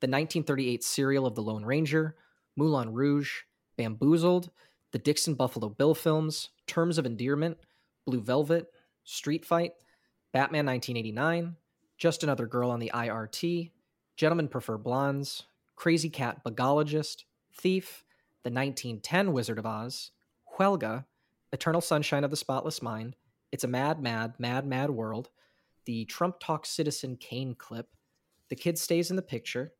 the 1938 serial of The Lone Ranger, Moulin Rouge, Bamboozled, the Dickson Buffalo Bill films, Terms of Endearment, Blue Velvet, Street Fight, Batman 1989, Just Another Girl on the IRT, Gentlemen Prefer Blondes, Krazy Kat Bugologist, Thief, The 1910 Wizard of Oz, Huelga, Eternal Sunshine of the Spotless Mind, It's a Mad, Mad, Mad, Mad World, the Trump Talk Citizen Kane clip, The Kid Stays in the Picture,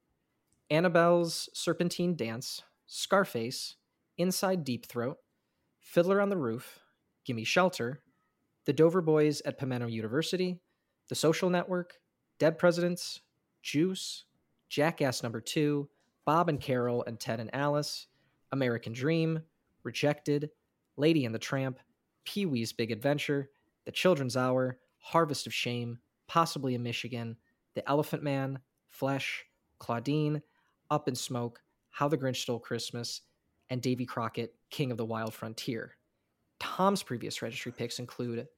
Annabelle's Serpentine Dance, Scarface, Inside Deep Throat, Fiddler on the Roof, Gimme Shelter, The Dover Boys at Pimento University, The Social Network, Dead Presidents, Juice, Jackass Number 2, Bob and Carol and Ted and Alice, American Dream, Rejected, Lady and the Tramp, Pee Wee's Big Adventure, The Children's Hour, Harvest of Shame, Possibly in Michigan, The Elephant Man, Flesh, Claudine, Up in Smoke, How the Grinch Stole Christmas, and Davy Crockett, King of the Wild Frontier. Tom's previous registry picks include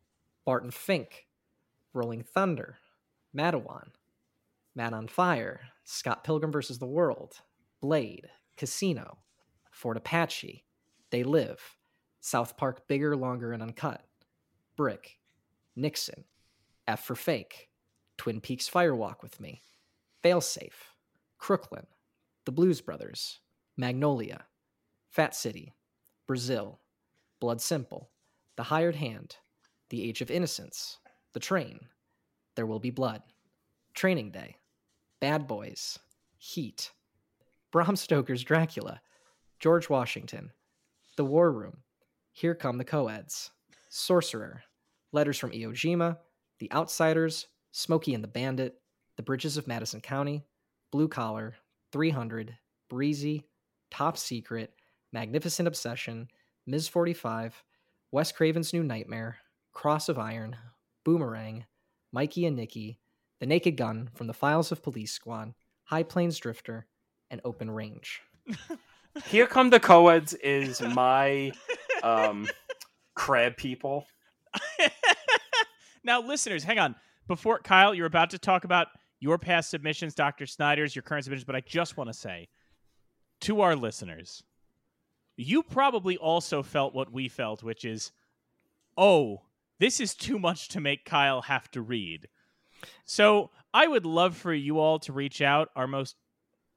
Barton Fink, Rolling Thunder, Matewan, Man on Fire, Scott Pilgrim vs. the World, Blade, Casino, Fort Apache, They Live, South Park Bigger, Longer, and Uncut, Brick, Nixon, F for Fake, Twin Peaks Firewalk with Me, Failsafe, Crooklyn, The Blues Brothers, Magnolia, Fat City, Brazil, Blood Simple, The Hired Hand, The Age of Innocence, The Train, There Will Be Blood, Training Day, Bad Boys, Heat, Bram Stoker's Dracula, George Washington, The War Room, Here Come the Coeds, Sorcerer, Letters from Iwo Jima, The Outsiders, Smokey and the Bandit, The Bridges of Madison County, Blue Collar, 300, Breezy, Top Secret, Magnificent Obsession, Ms. 45, Wes Craven's New Nightmare, Cross of Iron, Boomerang, Mikey and Nicky, The Naked Gun from the Files of Police Squad, High Plains Drifter, and Open Range. Here come the coeds is my um crab people. now, listeners, hang on. Before Kyle, you're about to talk about your past submissions, Dr. Snyder's, your current submissions, but I just want to say to our listeners, you probably also felt what we felt, which is, oh, this is too much to make Kyle have to read. So I would love for you all to reach out, our most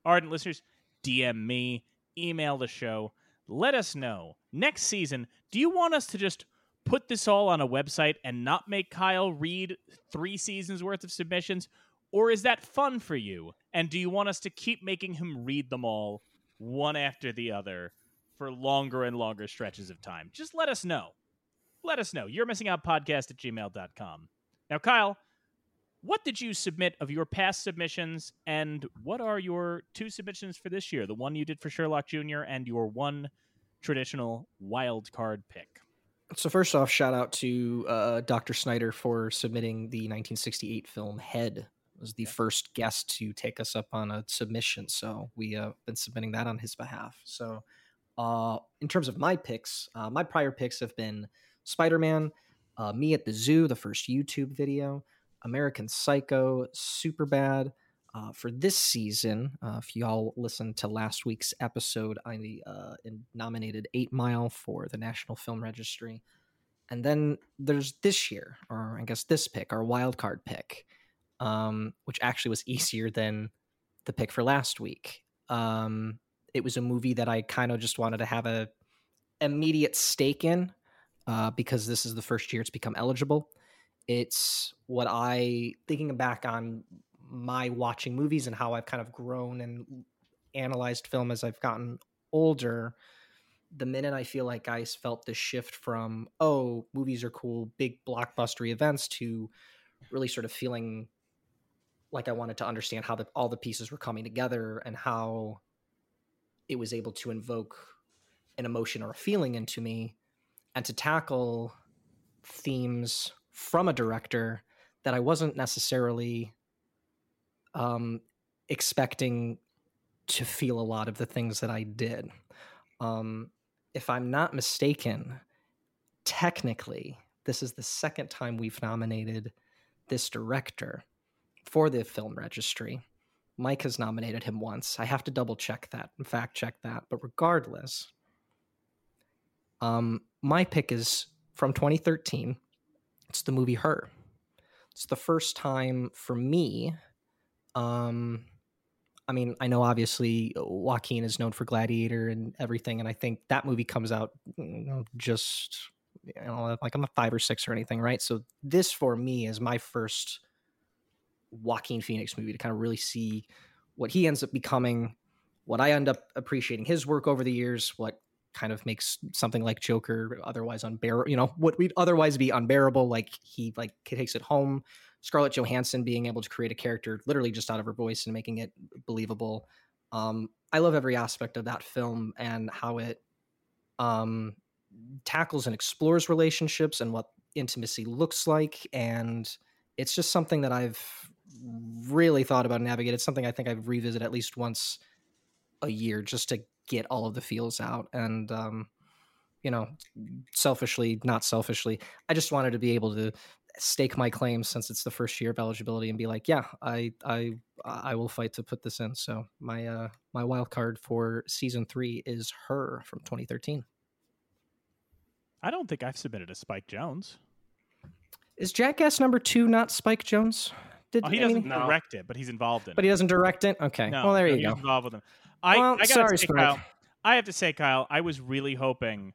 ardent listeners, DM me, email the show. Let us know next season. Do you want us to just put this all on a website and not make Kyle read three seasons worth of submissions? Or is that fun for you? And do you want us to keep making him read them all one after the other for longer and longer stretches of time? Just let us know. Let us know. You're missing out podcast at gmail.com. Now, Kyle, what did you submit of your past submissions, and what are your two submissions for this year? The one you did for Sherlock Jr. and your one traditional wild card pick. So first off, shout out to uh, Dr. Snyder for submitting the 1968 film Head. Was the first guest to take us up on a submission, so we have uh, been submitting that on his behalf. So, uh, in terms of my picks, uh, my prior picks have been Spider-Man, uh, Me at the Zoo, the first YouTube video, American Psycho, Super Bad. Uh, for this season, uh, if y'all listened to last week's episode, I nominated Eight Mile for the National Film Registry. And then there's this year, or I guess this pick, our wild card pick, um, which actually was easier than the pick for last week. Um, it was a movie that I kind of just wanted to have a immediate stake in uh, because this is the first year it's become eligible. It's what I thinking back on my watching movies and how I've kind of grown and analyzed film as I've gotten older. The minute I feel like I felt the shift from oh movies are cool, big blockbuster events to really sort of feeling like I wanted to understand how the, all the pieces were coming together and how it was able to invoke an emotion or a feeling into me and to tackle themes from a director that I wasn't necessarily um, expecting to feel a lot of the things that I did. Um, if I'm not mistaken, technically, this is the second time we've nominated this director for the film registry. Mike has nominated him once. I have to double check that and fact check that. But regardless, um, my pick is from 2013. It's the movie Her. It's the first time for me. Um, I mean, I know obviously Joaquin is known for Gladiator and everything, and I think that movie comes out you know, just you know like I'm a five or six or anything, right? So this for me is my first Joaquin Phoenix movie to kind of really see what he ends up becoming, what I end up appreciating his work over the years, what kind of makes something like Joker otherwise unbearable. You know, what we'd otherwise be unbearable. Like he like takes it home. Scarlett Johansson being able to create a character literally just out of her voice and making it believable. Um, I love every aspect of that film and how it um, tackles and explores relationships and what intimacy looks like. And it's just something that I've really thought about Navigate. It's something I think I've revisited at least once a year just to get all of the feels out and um, you know selfishly not selfishly i just wanted to be able to stake my claim since it's the first year of eligibility and be like yeah i i i will fight to put this in so my uh my wild card for season three is her from 2013 i don't think i've submitted a spike Jonze. is jackass number two not spike jonze Did Oh, he I doesn't mean- No. direct it, but he's involved in it. but he doesn't direct it. Okay. No, well, there no, you go. Involved with him. I, Well, I sorry, say, Kyle. I have to say, Kyle, I was really hoping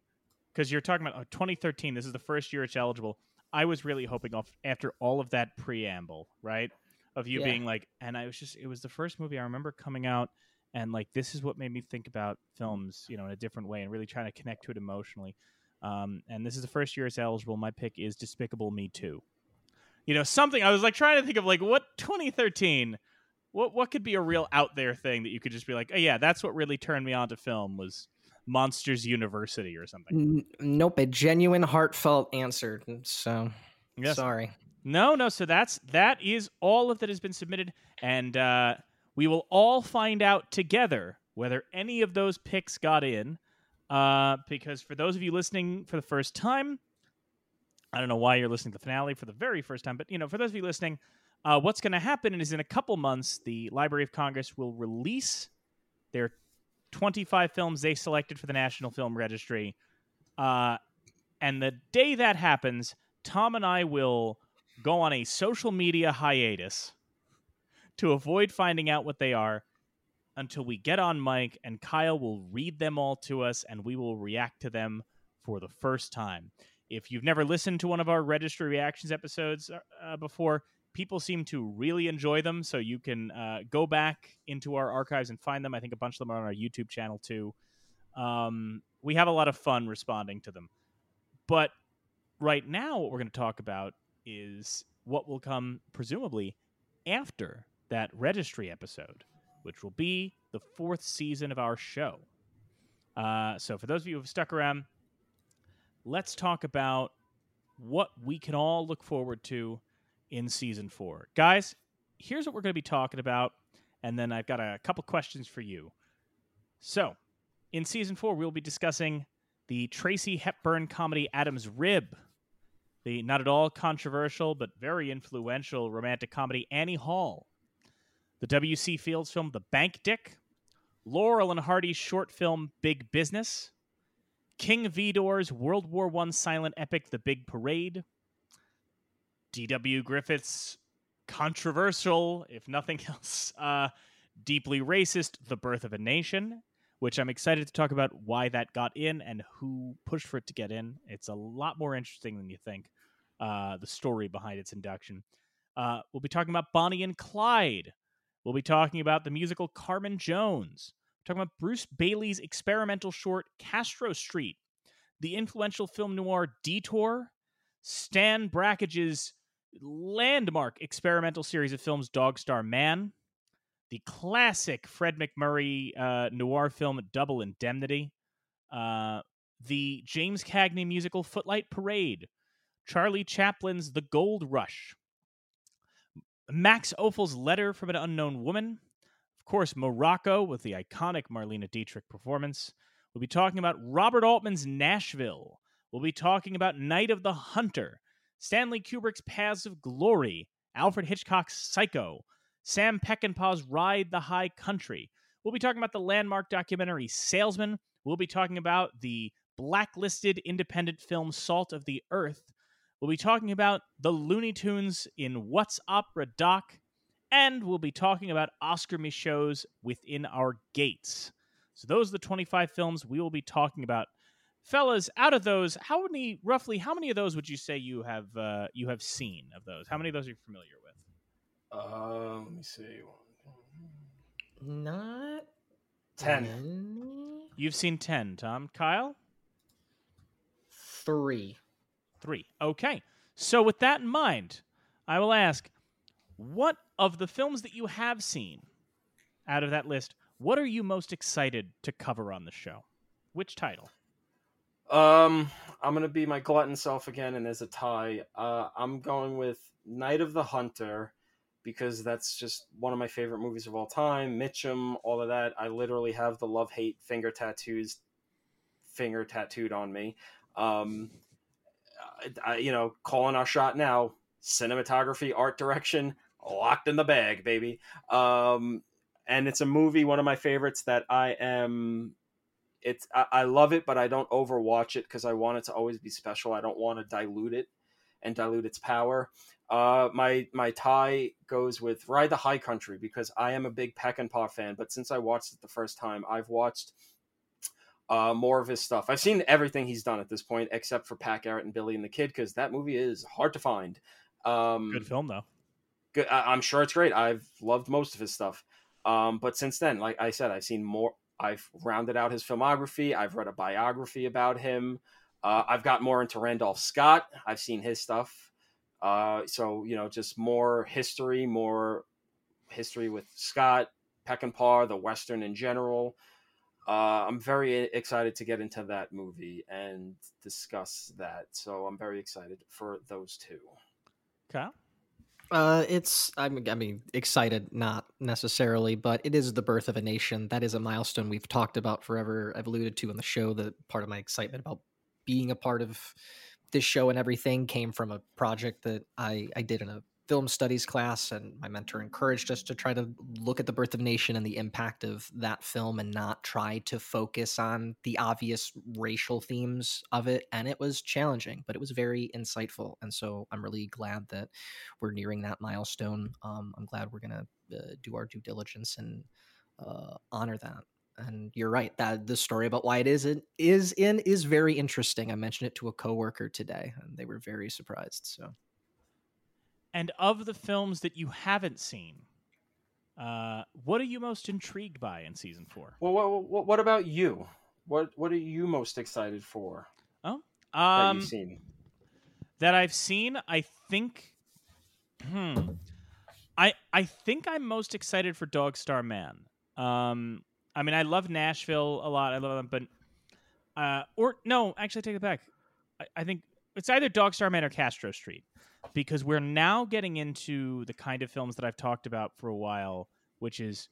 because you're talking about oh, 2013. This is the first year it's eligible. I was really hoping off after all of that preamble, right, of you Yeah. being like, and I was just, it was the first movie I remember coming out, and like this is what made me think about films, you know, in a different way, and really trying to connect to it emotionally. Um, and this is the first year it's eligible. My pick is Despicable Me 2. You know, something I was like trying to think of like what 2013 what what could be a real out there thing that you could just be like, oh yeah, that's what really turned me on to film was Monsters University or something. Nope, a genuine, heartfelt answer. So Yes. sorry. No, no. So that's that is all of that has been submitted, and uh, we will all find out together whether any of those picks got in. Uh, because for those of you listening for the first time, I don't know why you're listening to the finale for the very first time, but you know, for those of you listening, uh, what's going to happen is in a couple months, the Library of Congress will release their 25 films they selected for the National Film Registry. Uh, and the day that happens, Tom and I will go on a social media hiatus to avoid finding out what they are until we get on mic and Kyle will read them all to us and we will react to them for the first time. If you've never listened to one of our registry reactions episodes uh, before, people seem to really enjoy them. So you can uh, go back into our archives and find them. I think a bunch of them are on our YouTube channel too. Um, we have a lot of fun responding to them. But right now, what we're going to talk about is what will come presumably after that registry episode, which will be the fourth season of our show. Uh, so, for those of you who have stuck around, let's talk about what we can all look forward to in season four. Guys, here's what we're going to be talking about, and then I've got a couple questions for you. So, in season four, we'll be discussing the Tracy Hepburn comedy Adam's Rib, the not at all controversial but very influential romantic comedy Annie Hall, the W.C. Fields film The Bank Dick, Laurel and Hardy's short film Big Business, King Vidor's World War I silent epic The Big Parade, D.W. Griffith's controversial, if nothing else, uh, deeply racist The Birth of a Nation, which I'm excited to talk about why that got in and who pushed for it to get in. It's a lot more interesting than you think, uh, the story behind its induction. Uh, we'll be talking about Bonnie and Clyde. We'll be talking about the musical Carmen Jones. We're talking about Bruce Baillie's experimental short Castro Street, the influential film noir Detour, Stan Brakhage's landmark experimental series of films Dog Star Man, the classic Fred MacMurray uh, noir film Double Indemnity, uh, the James Cagney musical Footlight Parade, Charlie Chaplin's The Gold Rush, Max Ophüls' Letter from an Unknown Woman, course, Morocco with the iconic Marlene Dietrich performance. We'll be talking about Robert Altman's Nashville. We'll be talking about Night of the Hunter, Stanley Kubrick's Paths of Glory, Alfred Hitchcock's Psycho, Sam Peckinpah's Ride the High Country. We'll be talking about the landmark documentary Salesman. We'll be talking about the blacklisted independent film Salt of the Earth. We'll be talking about the Looney Tunes in What's Opera Doc. And we'll be talking about Oscar Micheaux's Within Our Gates. So those are the 25 films we will be talking about. Fellas, out of those, how many roughly how many of those would you say you have uh, you have seen of those? How many of those are you familiar with? Uh, let me see. Not Ten. many. You've seen 10, Tom. Kyle? Three. Three. Okay. So, with that in mind, I will ask what of the films that you have seen out of that list, what are you most excited to cover on the show? Which title? Um, I'm gonna be my glutton self again, and there's a tie. Uh, I'm going with Night of the Hunter because that's just one of my favorite movies of all time. Mitchum, all of that. I literally have the love hate finger tattoos, finger tattooed on me. Um, I, you know, calling our shot now. Cinematography, art direction, locked in the bag, baby. Um, and it's a movie, one of my favorites that I am it's I, I love it, but I don't overwatch it because I want it to always be special. I don't want to dilute it. and dilute its power. Uh, my my tie goes with Ride the High Country because I am a big Peckinpah fan. But since I watched it the first time, I've watched uh, more of his stuff. I've seen everything he's done at this point, except for Pat Garrett and Billy and the Kid, because that movie is hard to find. Um, Good film though. Good, I, am sure it's great. I've loved most of his stuff. Um, but since then, like I said, I've seen more. I've rounded out his filmography. I've read a biography about him. Uh, I've got more into Randolph Scott. I've seen his stuff. Uh, so you know, just more history, more history with Scott Peckinpah, the Western in general. Uh, I'm very excited to get into that movie and discuss that. So I'm very excited for those two. Kyle? Uh, it's I'm I mean excited, not necessarily, but it is the birth of a nation. That is a milestone we've talked about forever. I've alluded to in the show that part of my excitement about being a part of this show and everything came from a project that I, I did in a film studies class and my mentor encouraged us to try to look at the birth of nation and the impact of that film and not try to focus on the obvious racial themes of it and it was challenging but it was very insightful and so i'm really glad that we're nearing that milestone um, i'm glad we're going to uh, do our due diligence and uh, honor that and you're right that the story about why it is in, is in is very interesting. I mentioned it to a coworker today, and they were very surprised. So, and of the films that you haven't seen, uh, what are you most intrigued by in season four? Well, what, what, what about you? What what are you most excited for? Oh, um, that you've seen that I've seen. I think, hmm, I I think I'm most excited for Dog Star Man. Um, I mean, I love Nashville a lot. I love them, but uh, or no, actually, I take it back. I, I think it's either Dog Star Man or Castro Street because we're now getting into the kind of films that I've talked about for a while, which is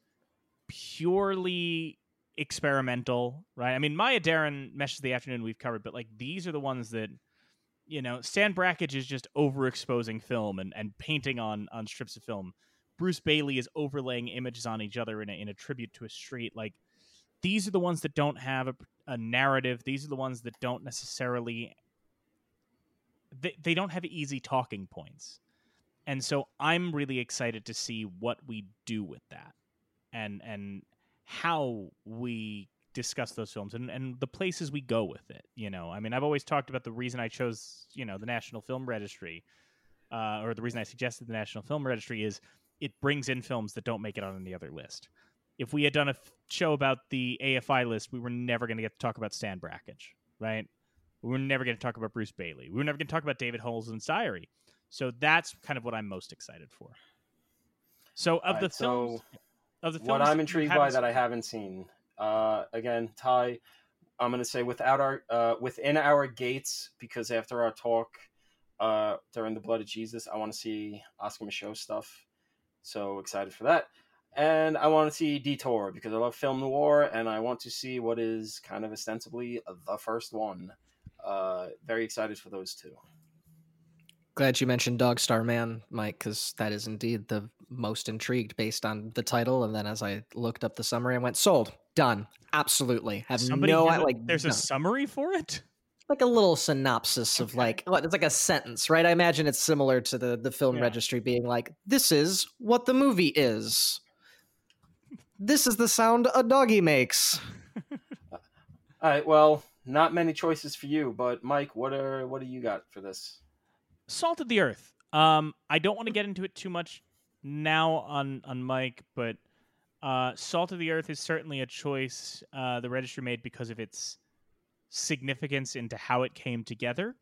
purely experimental, right? I mean, Maya Deren, Meshes the Afternoon, we've covered, but like these are the ones that, you know, Stan Brakhage is just overexposing film and, and painting on on strips of film. Bruce Baillie is overlaying images on each other in a, in a tribute to a street. Like these are the ones that don't have a, a narrative. These are the ones that don't necessarily they, they don't have easy talking points. And so I'm really excited to see what we do with that and and how we discuss those films and, and the places we go with it. You know, I mean, I've always talked about the reason I chose, you know, the National Film Registry, uh, or the reason I suggested the National Film Registry is it brings in films that don't make it on any other list. If we had done a f- show about the AFI list, we were never going to get to talk about Stan Brakhage, right? We were never going to talk about Bruce Baillie. We were never going to talk about David Holzman's diary. So that's kind of what I'm most excited for. So of right, the films, so of the films what I'm intrigued by that I haven't seen. Uh, again, tie, I'm going to say without our uh, within our gates because after our talk uh, during the Blood of Jesus, I want to see Oscar Micheaux stuff. So excited for that. And I want to see Detour because I love film noir and I want to see what is kind of ostensibly the first one. Uh, very excited for those two. Glad you mentioned Dog Star Man, Mike, because that is indeed the most intrigued based on the title. And then as I looked up the summary, I went sold, done, absolutely. Have Somebody no like. There's a summary for it like a little synopsis of like it's like a sentence, right? I imagine it's similar to the the film yeah. registry being like, "This is what the movie is. This is the sound a doggy makes." All right. Well, not many choices for you, but Mike, what are what do you got for this? Salt of the Earth. Um, I don't want to get into it too much now on on Mike, but uh, Salt of the Earth is certainly a choice uh, the registry made because of its significance into how it came together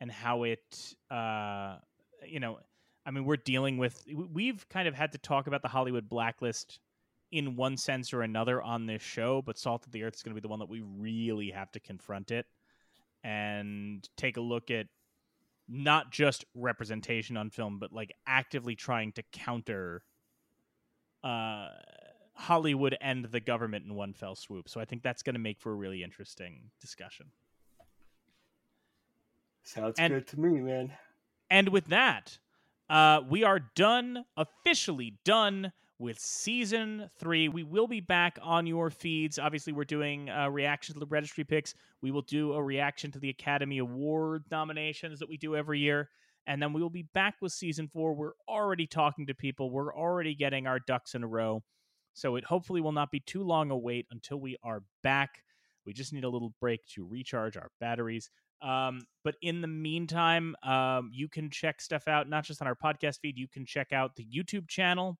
and how it uh you know i mean we're dealing with we've kind of had to talk about the hollywood blacklist in one sense or another on this show but salt of the earth is going to be the one that we really have to confront it and take a look at not just representation on film but like actively trying to counter uh Hollywood and the government in one fell swoop. So I think that's going to make for a really interesting discussion. Sounds and, good to me, man. And with that, uh, we are done, officially done with season three. We will be back on your feeds. Obviously, we're doing a reaction to the registry picks. We will do a reaction to the Academy Award nominations that we do every year. And then we will be back with season four. We're already talking to people, we're already getting our ducks in a row. So it hopefully will not be too long a wait until we are back. We just need a little break to recharge our batteries. Um, but in the meantime, um, you can check stuff out, not just on our podcast feed, you can check out the YouTube channel.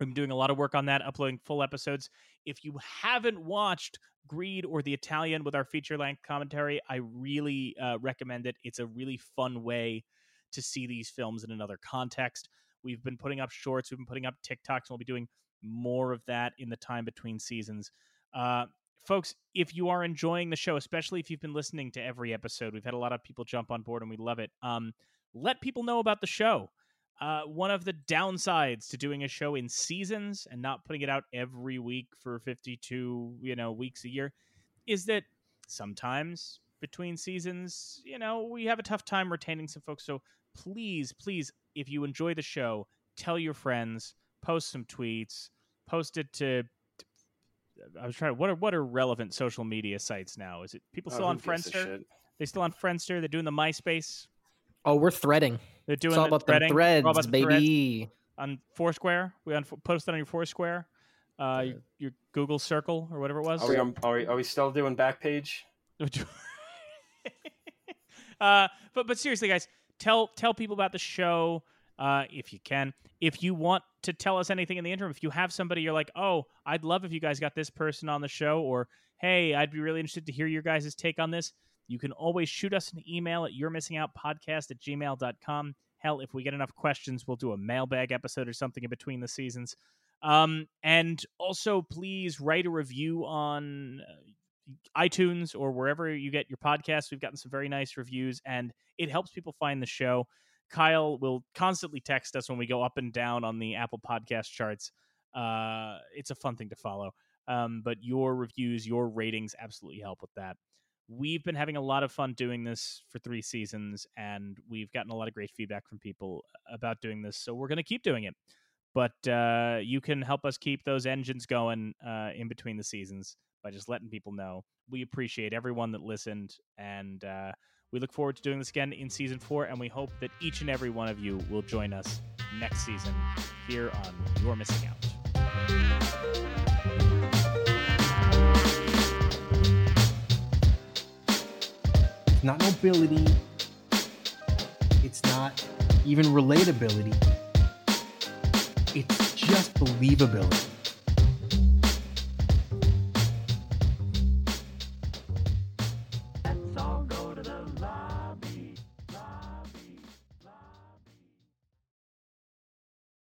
I'm doing a lot of work on that, uploading full episodes. If you haven't watched Greed or The Italian with our feature length commentary, I really uh, recommend it. It's a really fun way to see these films in another context. We've been putting up shorts, we've been putting up TikToks, and we'll be doing more of that in the time between seasons. Uh, folks, if you are enjoying the show, especially if you've been listening to every episode, we've had a lot of people jump on board and we love it. Um, let people know about the show. Uh, one of the downsides to doing a show in seasons and not putting it out every week for 52 you know weeks a year is that sometimes between seasons you know we have a tough time retaining some folks so please please if you enjoy the show tell your friends post some tweets post it to I was trying. What are what are relevant social media sites now? Is it people Oh, still who on Friendster? They still on Friendster? They're doing the MySpace. Oh, we're threading. They're doing It's all the about the threading. We're all threads, about the threads baby. on Foursquare. We on posted on your Foursquare, uh, your, your Google Circle or whatever it was. Are we, on, are, we, are we still doing back page? uh, but but seriously, guys, tell tell people about the show uh, if you can. If you want to tell us anything in the interim, if you have somebody you're like, oh, I'd love if you guys got this person on the show, or hey, I'd be really interested to hear your guys' take on this. You can always shoot us an email at your missing out podcast at gmail.com. Hell, if we get enough questions, we'll do a mailbag episode or something in between the seasons. Um, and also, please write a review on uh, iTunes or wherever you get your podcasts. We've gotten some very nice reviews, and it helps people find the show. Kyle will constantly text us when we go up and down on the Apple Podcast charts. Uh, it's a fun thing to follow. Um, but your reviews, your ratings absolutely help with that. We've been having a lot of fun doing this for three seasons, and we've gotten a lot of great feedback from people about doing this. So we're going to keep doing it. But uh, you can help us keep those engines going uh, in between the seasons by just letting people know. We appreciate everyone that listened, and uh, we look forward to doing this again in season four. And we hope that each and every one of you will join us next season here on You're Missing Out. It's not nobility. It's not even relatability. It's just believability.